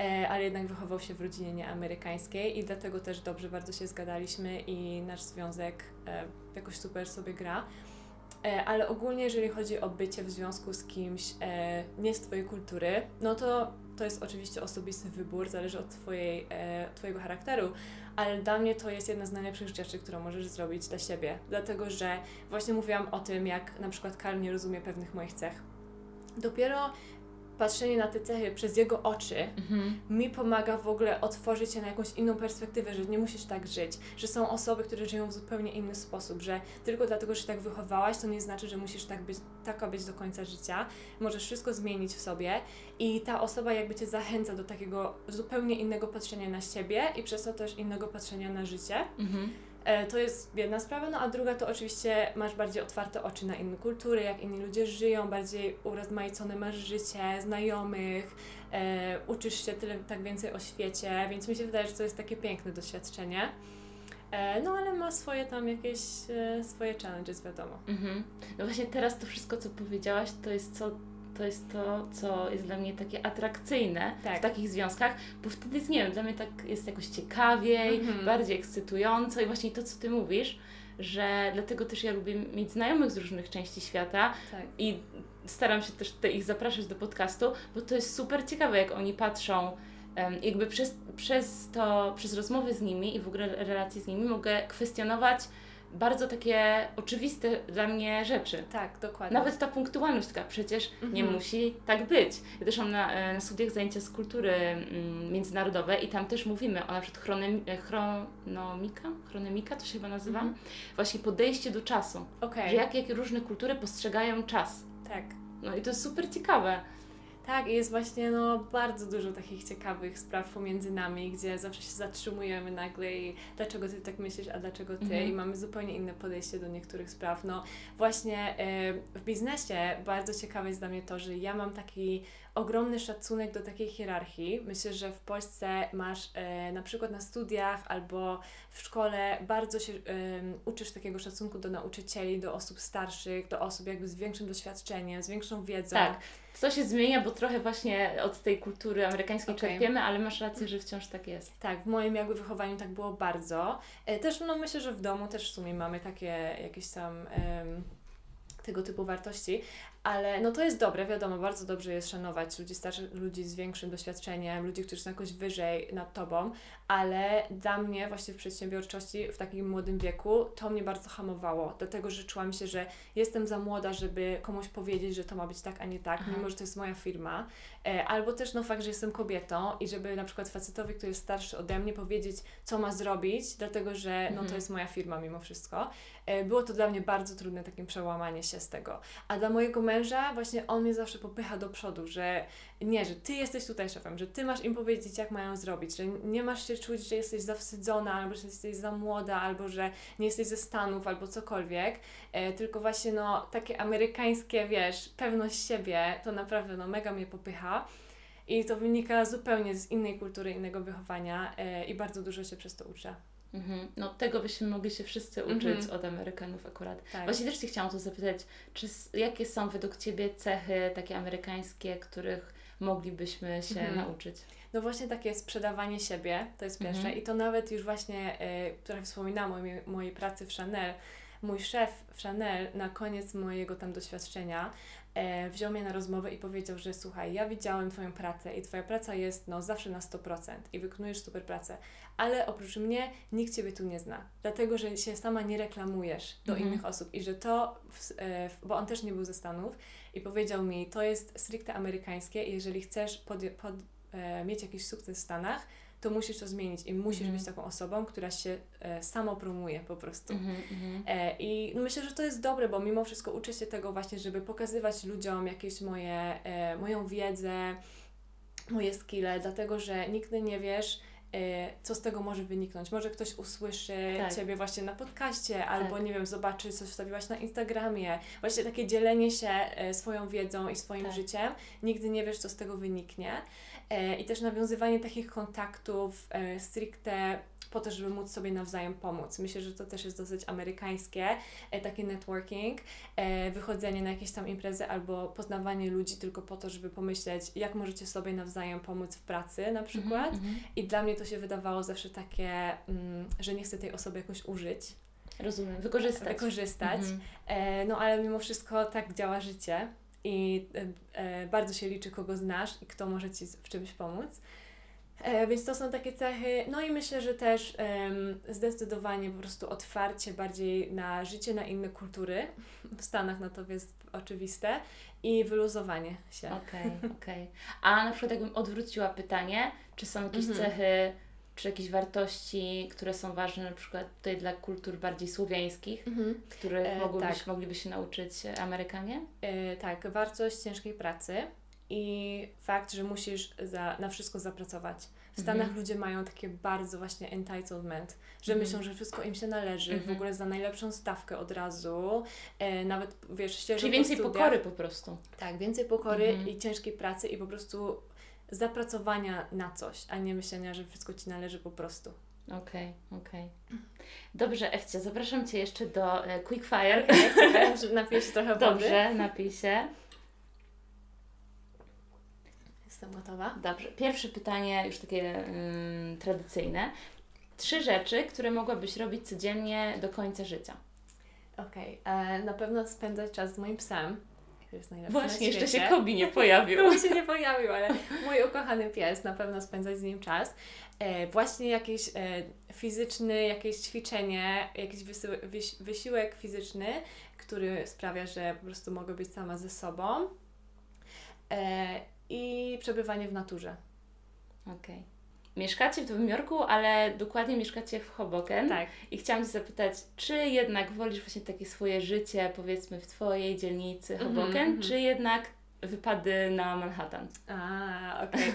E, ale jednak wychował się w rodzinie nieamerykańskiej i dlatego też dobrze bardzo się zgadaliśmy i nasz związek e, jakoś super sobie gra. E, ale ogólnie, jeżeli chodzi o bycie w związku z kimś nie z Twojej kultury, no to to jest oczywiście osobisty wybór, zależy od twojej, Twojego charakteru, ale dla mnie to jest jedna z najlepszych rzeczy, którą możesz zrobić dla siebie, dlatego że właśnie mówiłam o tym, jak na przykład Karl nie rozumie pewnych moich cech. Dopiero patrzenie na te cechy przez jego oczy mhm. mi pomaga w ogóle otworzyć się na jakąś inną perspektywę, że nie musisz tak żyć, że są osoby, które żyją w zupełnie inny sposób, że tylko dlatego, że tak wychowałaś, to nie znaczy, że musisz tak być, taka być do końca życia. Możesz wszystko zmienić w sobie i ta osoba jakby cię zachęca do takiego zupełnie innego patrzenia na siebie i przez to też innego patrzenia na życie. Mhm. E, to jest jedna sprawa, no a druga to oczywiście masz bardziej otwarte oczy na inne kultury, jak inni ludzie żyją, bardziej urozmaicone masz życie, znajomych, e, uczysz się tyle tak więcej o świecie, więc mi się wydaje, że to jest takie piękne doświadczenie. E, no ale ma swoje tam jakieś e, swoje challenges, wiadomo. Mhm. No właśnie teraz to wszystko, co powiedziałaś, to jest co to jest to, co jest dla mnie takie atrakcyjne tak. w takich związkach, bo wtedy, nie wiem, dla mnie tak jest jakoś ciekawiej, mhm. bardziej ekscytująco i właśnie to, co Ty mówisz, że dlatego też ja lubię mieć znajomych z różnych części świata tak. i staram się też ich zapraszać do podcastu, bo to jest super ciekawe, jak oni patrzą jakby przez, przez to, przez rozmowy z nimi i w ogóle relacje z nimi mogę kwestionować bardzo takie oczywiste dla mnie rzeczy. Tak, dokładnie. Nawet ta punktualność taka przecież mhm. nie musi tak być. Ja też mam na, e, na studiach zajęcia z kultury mm, międzynarodowej i tam też mówimy o na przykład chronem, e, chronomika, chronomika to się chyba nazywa, mhm. właśnie podejście do czasu. Okay. Że jak, jak różne kultury postrzegają czas. Tak. No i to jest super ciekawe. Tak, i jest właśnie no, bardzo dużo takich ciekawych spraw pomiędzy nami, gdzie zawsze się zatrzymujemy nagle i dlaczego ty tak myślisz, a dlaczego ty mhm. i mamy zupełnie inne podejście do niektórych spraw. No właśnie y, w biznesie bardzo ciekawe jest dla mnie to, że ja mam taki ogromny szacunek do takiej hierarchii. Myślę, że w Polsce masz e, na przykład na studiach albo w szkole bardzo się e, uczysz takiego szacunku do nauczycieli, do osób starszych, do osób jakby z większym doświadczeniem, z większą wiedzą. Tak. To się zmienia, bo trochę właśnie od tej kultury amerykańskiej okay. czerpiemy, ale masz rację, że wciąż tak jest. Tak, w moim jakby wychowaniu tak było bardzo. E, też no myślę, że w domu też w sumie mamy takie jakieś tam tego typu wartości, ale no to jest dobre, wiadomo, bardzo dobrze jest szanować ludzi starszych, ludzi z większym doświadczeniem, ludzi, którzy są jakoś wyżej nad Tobą, ale dla mnie właśnie w przedsiębiorczości w takim młodym wieku to mnie bardzo hamowało, dlatego że czułam się, że jestem za młoda, żeby komuś powiedzieć, że to ma być tak, a nie tak, mimo że to jest moja firma, albo też no fakt, że jestem kobietą i żeby na przykład facetowi, który jest starszy ode mnie powiedzieć, co ma zrobić, dlatego że no to mhm. jest moja firma mimo wszystko. E, było to dla mnie bardzo trudne takim przełamanie się z tego. A dla mojego męża właśnie on mnie zawsze popycha do przodu, że nie, że ty jesteś tutaj szefem, że ty masz im powiedzieć, jak mają zrobić, że nie masz się czuć, że jesteś zawstydzona, albo że jesteś za młoda, albo że nie jesteś ze Stanów, albo cokolwiek, e, tylko właśnie no takie amerykańskie, wiesz, pewność siebie, to naprawdę no mega mnie popycha. I to wynika zupełnie z innej kultury, innego wychowania e, i bardzo dużo się przez to uczę. Mhm. No tego byśmy mogli się wszyscy uczyć mhm. od Amerykanów akurat. Tak. Właśnie też Cię chciałam tu zapytać, czy, jakie są według Ciebie cechy takie amerykańskie, których moglibyśmy się mhm. nauczyć? No właśnie takie sprzedawanie siebie, to jest pierwsze mhm. i to nawet już właśnie, y, które wspominałam o mojej, mojej pracy w Chanel, mój szef w Chanel na koniec mojego tam doświadczenia wziął mnie na rozmowę i powiedział, że słuchaj, ja widziałem Twoją pracę i Twoja praca jest no, zawsze na 100% i wykonujesz super pracę, ale oprócz mnie nikt Ciebie tu nie zna, dlatego, że się sama nie reklamujesz do Mhm. innych osób i że to, w, e, w- bo on też nie był ze Stanów i powiedział mi, to jest stricte amerykańskie i jeżeli chcesz pod, pod, e, mieć jakiś sukces w Stanach, to musisz to zmienić i musisz Mhm. być taką osobą, która się e, samo promuje po prostu. Mhm. E, I myślę, że to jest dobre, bo mimo wszystko uczę się tego właśnie, żeby pokazywać ludziom jakieś moje, e, moją wiedzę, moje skille, dlatego że nigdy nie wiesz, e, co z tego może wyniknąć. Może ktoś usłyszy Tak. Ciebie właśnie na podcaście, albo Tak. nie wiem, zobaczy, coś wstawiłaś na Instagramie. Właśnie takie dzielenie się e, swoją wiedzą i swoim Tak. życiem. Nigdy nie wiesz, co z tego wyniknie. E, I też nawiązywanie takich kontaktów e, stricte po to, żeby móc sobie nawzajem pomóc. Myślę, że to też jest dosyć amerykańskie, e, takie networking, wychodzenie na jakieś tam imprezy albo poznawanie ludzi tylko po to, żeby pomyśleć, jak możecie sobie nawzajem pomóc w pracy na przykład. Mhm, mhm. I dla mnie to się wydawało zawsze takie, mm, że nie chcę tej osoby jakoś użyć, Rozumiem, wykorzystać. wykorzystać. Mhm. E, no ale mimo wszystko tak działa życie i e, e, bardzo się liczy, kogo znasz i kto może Ci w czymś pomóc. E, więc to są takie cechy. No i myślę, że też zdecydowanie po prostu otwarcie bardziej na życie, na inne kultury. W Stanach no to jest oczywiste. I wyluzowanie się. Okej, okej. A na przykład jakbym odwróciła pytanie, czy są jakieś Mhm. cechy, czy jakieś wartości, które są ważne na przykład tutaj dla kultur bardziej słowiańskich, Mhm. których E, mogłybyś, tak. mogliby się nauczyć Amerykanie? E, tak, wartość ciężkiej pracy i fakt, że musisz za, na wszystko zapracować. W Stanach Mhm. ludzie mają takie bardzo właśnie entitlement, że Mhm. myślą, że wszystko im się należy, w Mhm. ogóle za najlepszą stawkę od razu, e, nawet wiesz, ścieżą Czyli po więcej studiach. pokory po prostu. Tak, więcej pokory Mhm. i ciężkiej pracy i po prostu zapracowania na coś, a nie myślenia, że wszystko Ci należy po prostu. Okej, okej. Dobrze, Ewcia, zapraszam Cię jeszcze do e, Quickfire. Czekaj, że napiję się trochę wody. Dobrze, napij się. Jestem gotowa. Dobrze. Pierwsze pytanie, już takie ym, tradycyjne. Trzy rzeczy, które mogłabyś robić codziennie do końca życia. Okej, e, na pewno spędzać czas z moim psem, jest najlepszy Właśnie, na jeszcze się Kobi nie pojawił. Kobi się nie pojawił, ale mój ukochany pies, na pewno spędzać z nim czas. E, właśnie jakiś e, fizyczny, jakieś ćwiczenie, jakiś wysi- wysiłek fizyczny, który sprawia, że po prostu mogę być sama ze sobą. E, I przebywanie w naturze. Okej. Mieszkacie w Nowym Jorku, ale dokładnie mieszkacie w Hoboken. Tak. I chciałam Cię zapytać, czy jednak wolisz właśnie takie swoje życie, powiedzmy, w Twojej dzielnicy Mhm, Hoboken, mhm. czy jednak wypady na Manhattan? A, okej.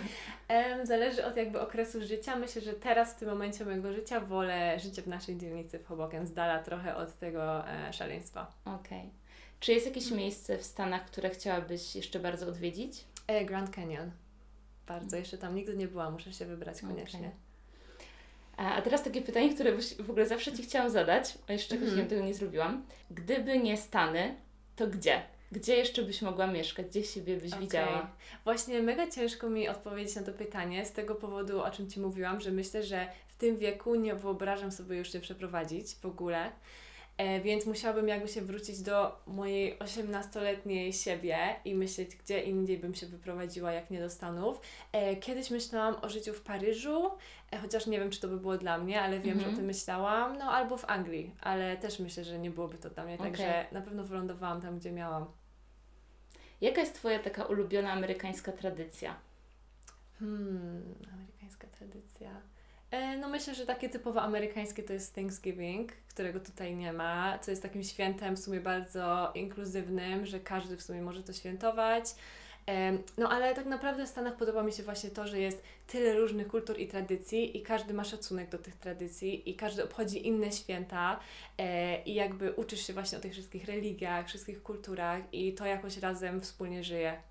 Em, Zależy od jakby okresu życia. Myślę, że teraz w tym momencie mojego życia wolę życie w naszej dzielnicy w Hoboken, z dala trochę od tego e, szaleństwa. Okej. Czy jest jakieś miejsce w Stanach, które chciałabyś jeszcze bardzo odwiedzić? E, Grand Canyon. Bardzo, jeszcze tam nigdy nie byłam, muszę się wybrać koniecznie. Okej. A, teraz takie pytanie, które w ogóle zawsze Ci chciałam zadać, a jeszcze Mhm. nie tego nie zrobiłam. Gdyby nie Stany, to gdzie? Gdzie jeszcze byś mogła mieszkać? Gdzie siebie byś Okej. widziała? Właśnie mega ciężko mi odpowiedzieć na to pytanie z tego powodu, o czym Ci mówiłam, że myślę, że w tym wieku nie wyobrażam sobie już się przeprowadzić w ogóle. E, więc musiałabym jakby się wrócić do mojej 18-letniej siebie i myśleć, gdzie indziej bym się wyprowadziła, jak nie do Stanów. E, kiedyś myślałam o życiu w Paryżu, e, chociaż nie wiem, czy to by było dla mnie, ale wiem, że Mhm. o tym myślałam. No albo w Anglii, ale też myślę, że nie byłoby to dla mnie, Okej. także na pewno wylądowałam tam, gdzie miałam. Jaka jest Twoja taka ulubiona amerykańska tradycja? Hmm, amerykańska tradycja. E, no myślę, że takie typowo amerykańskie to jest Thanksgiving, którego tutaj nie ma, co jest takim świętem w sumie bardzo inkluzywnym, że każdy w sumie może to świętować. Em, No ale tak naprawdę w Stanach podoba mi się właśnie to, że jest tyle różnych kultur i tradycji i każdy ma szacunek do tych tradycji i każdy obchodzi inne święta e, i jakby uczysz się właśnie o tych wszystkich religiach, wszystkich kulturach i to jakoś razem wspólnie żyje.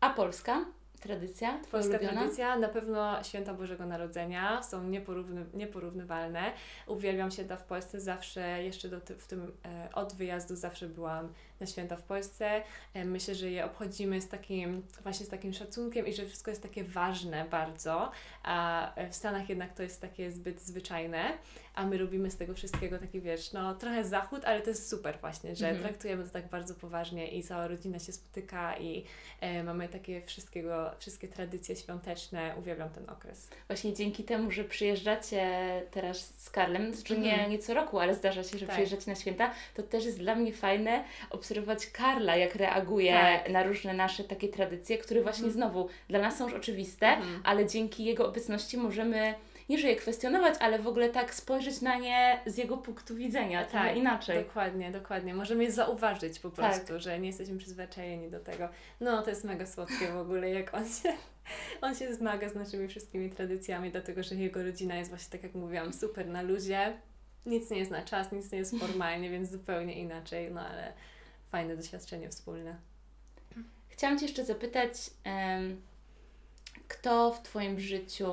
A polska tradycja? Twoja Polska ulubiona? tradycja, na pewno święta Bożego Narodzenia są nieporówny, nieporównywalne. Uwielbiam święta w Polsce, zawsze jeszcze do w tym, e, od wyjazdu zawsze byłam na święta w Polsce. E, myślę, że je obchodzimy z takim, właśnie z takim szacunkiem i że wszystko jest takie ważne bardzo, a w Stanach jednak to jest takie zbyt zwyczajne, a my robimy z tego wszystkiego taki, wiesz, no trochę zachód, ale to jest super właśnie, że mhm. traktujemy to tak bardzo poważnie i cała rodzina się spotyka i e, mamy takie wszystkiego, wszystkie tradycje świąteczne. Uwielbiam ten okres. Właśnie dzięki temu, że przyjeżdżacie teraz z Karlem, znaczy nie, mhm. nie co roku, ale zdarza się, że tak. przyjeżdżacie na święta, to też jest dla mnie fajne obserwować Karla, jak reaguje tak. na różne nasze takie tradycje, które właśnie mhm. znowu dla nas są już oczywiste, mhm. ale dzięki jego obecności możemy nie że je kwestionować, ale w ogóle tak spojrzeć na nie z jego punktu widzenia, tak inaczej. Dokładnie, dokładnie. Możemy je zauważyć po tak. prostu, tak. że nie jesteśmy przyzwyczajeni do tego. No, to jest mega słodkie w ogóle, jak on się on się zmaga z naszymi wszystkimi tradycjami, dlatego że jego rodzina jest właśnie, tak jak mówiłam, super na luzie. Nic nie jest na czas, nic nie jest formalnie, więc zupełnie inaczej, no ale fajne doświadczenie wspólne. Chciałam Cię jeszcze zapytać, kto w Twoim życiu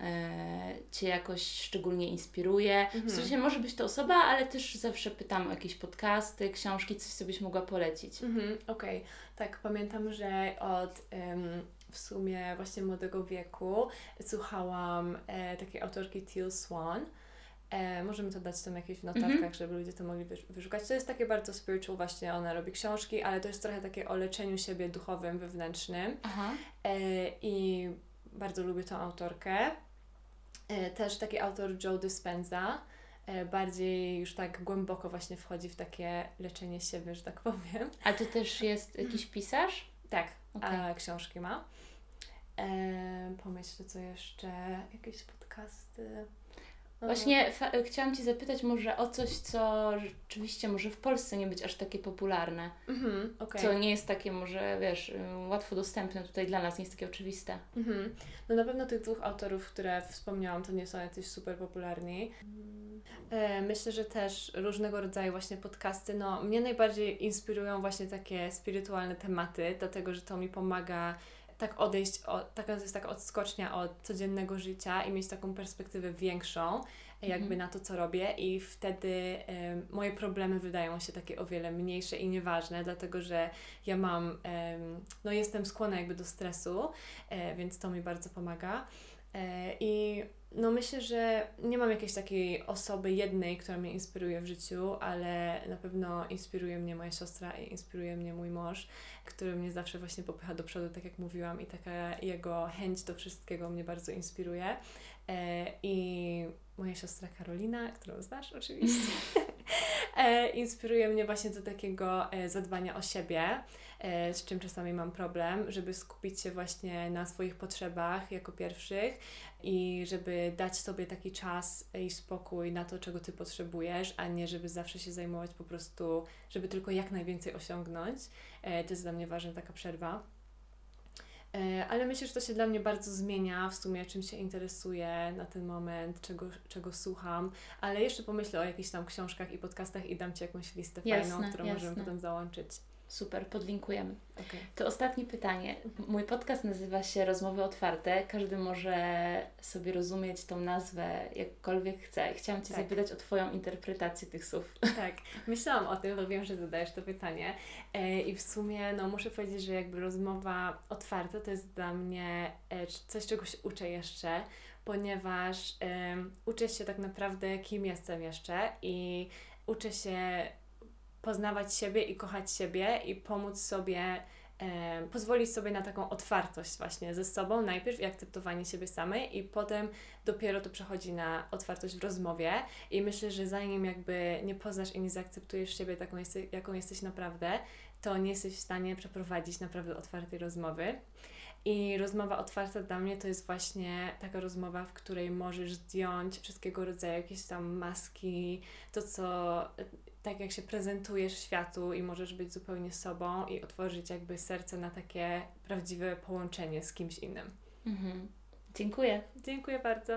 e, Cię jakoś szczególnie inspiruje? Mhm. W sensie może być to osoba, ale też zawsze pytam o jakieś podcasty, książki, coś co byś mogła polecić. Mhm, Okej, okay. tak, pamiętam, że od w sumie właśnie młodego wieku słuchałam e, takiej autorki Teal Swan. E, możemy to dać tam jakieś w notatkach, mm -hmm. żeby ludzie to mogli wyszukać. To jest takie bardzo spiritual, właśnie ona robi książki, ale to jest trochę takie o leczeniu siebie duchowym, wewnętrznym. E, I bardzo lubię tą autorkę. E, też taki autor Joe Dispenza e, bardziej już tak głęboko właśnie wchodzi w takie leczenie siebie, że tak powiem. A to też jest jakiś pisarz? Tak, okay. a książki ma. E, pomyślę, co jeszcze, jakieś podcasty. Właśnie chciałam Ci zapytać może o coś, co rzeczywiście może w Polsce nie być aż takie popularne. Mhm, okay. Co nie jest takie może, wiesz, y, łatwo dostępne tutaj dla nas, nie jest takie oczywiste. Mhm. No na pewno tych dwóch autorów, które wspomniałam, to nie są jacyś super popularni. E, myślę, że też różnego rodzaju właśnie podcasty, no mnie najbardziej inspirują właśnie takie spirytualne tematy, dlatego że to mi pomaga tak odejść, od, taka jest taka odskocznia od codziennego życia i mieć taką perspektywę większą, jakby mhm. na to, co robię, i wtedy y, moje problemy wydają się takie o wiele mniejsze i nieważne, dlatego że ja mam, y, no jestem skłonna jakby do stresu, y, więc to mi bardzo pomaga. E, I no myślę, że nie mam jakiejś takiej osoby jednej, która mnie inspiruje w życiu, ale na pewno inspiruje mnie moja siostra i inspiruje mnie mój mąż, który mnie zawsze właśnie popycha do przodu, tak jak mówiłam, i taka jego chęć do wszystkiego mnie bardzo inspiruje. E, I moja siostra Karolina, którą znasz oczywiście, e, inspiruje mnie właśnie do takiego zadbania o siebie E, z czym czasami mam problem, żeby skupić się właśnie na swoich potrzebach jako pierwszych i żeby dać sobie taki czas i spokój na to, czego Ty potrzebujesz, a nie żeby zawsze się zajmować po prostu, żeby tylko jak najwięcej osiągnąć. E, to jest dla mnie ważna taka przerwa. E, ale myślę, że to się dla mnie bardzo zmienia w sumie, czym się interesuję na ten moment, czego, czego słucham, ale jeszcze pomyślę o jakichś tam książkach i podcastach i dam Ci jakąś listę jasne, fajną, którą jasne. możemy potem załączyć. Super, podlinkujemy. Okay. To ostatnie pytanie. Mój podcast nazywa się Rozmowy Otwarte. Każdy może sobie rozumieć tą nazwę jakkolwiek chce. Chciałam Cię tak. zapytać o Twoją interpretację tych słów. Tak, myślałam o tym, bo wiem, że zadajesz to pytanie. E, I w sumie no, muszę powiedzieć, że jakby rozmowa otwarta to jest dla mnie e, coś, czego się uczę jeszcze, ponieważ uczę się tak naprawdę, kim jestem jeszcze i uczę się poznawać siebie i kochać siebie i pomóc sobie, e, pozwolić sobie na taką otwartość właśnie ze sobą najpierw i akceptowanie siebie samej i potem dopiero to przechodzi na otwartość w rozmowie i myślę, że zanim jakby nie poznasz i nie zaakceptujesz siebie taką, jaką jesteś naprawdę, to nie jesteś w stanie przeprowadzić naprawdę otwartej rozmowy. I rozmowa otwarta dla mnie to jest właśnie taka rozmowa, w której możesz zdjąć wszystkiego rodzaju jakieś tam maski, to co tak jak się prezentujesz światu i możesz być zupełnie sobą i otworzyć jakby serce na takie prawdziwe połączenie z kimś innym. Mhm. Dziękuję. Dziękuję bardzo.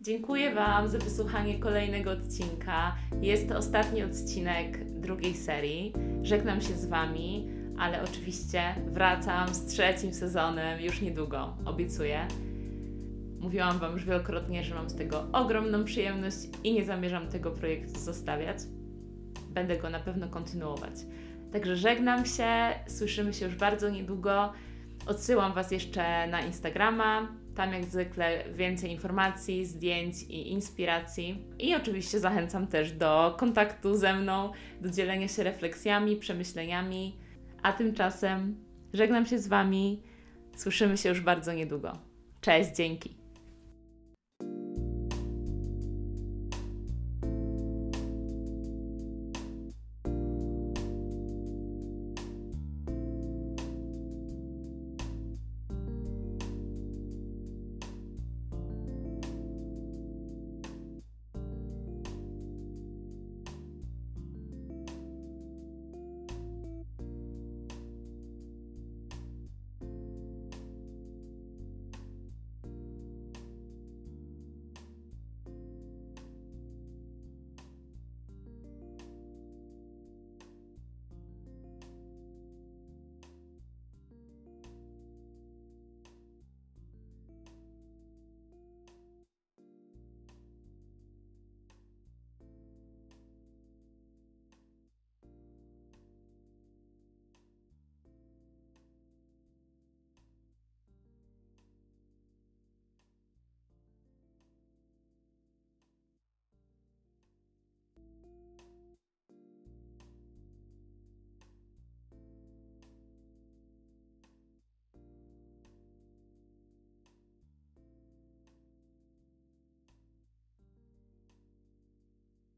Dziękuję Wam za wysłuchanie kolejnego odcinka. Jest to ostatni odcinek drugiej serii. Żegnam się z Wami, ale oczywiście wracam z trzecim sezonem już niedługo, obiecuję. Mówiłam Wam już wielokrotnie, że mam z tego ogromną przyjemność i nie zamierzam tego projektu zostawiać będę go na pewno kontynuować. Także żegnam się, słyszymy się już bardzo niedługo. Odsyłam Was jeszcze na Instagrama. Tam jak zwykle więcej informacji, zdjęć i inspiracji. I oczywiście zachęcam też do kontaktu ze mną, do dzielenia się refleksjami, przemyśleniami. A tymczasem żegnam się z Wami. Słyszymy się już bardzo niedługo. Cześć, dzięki.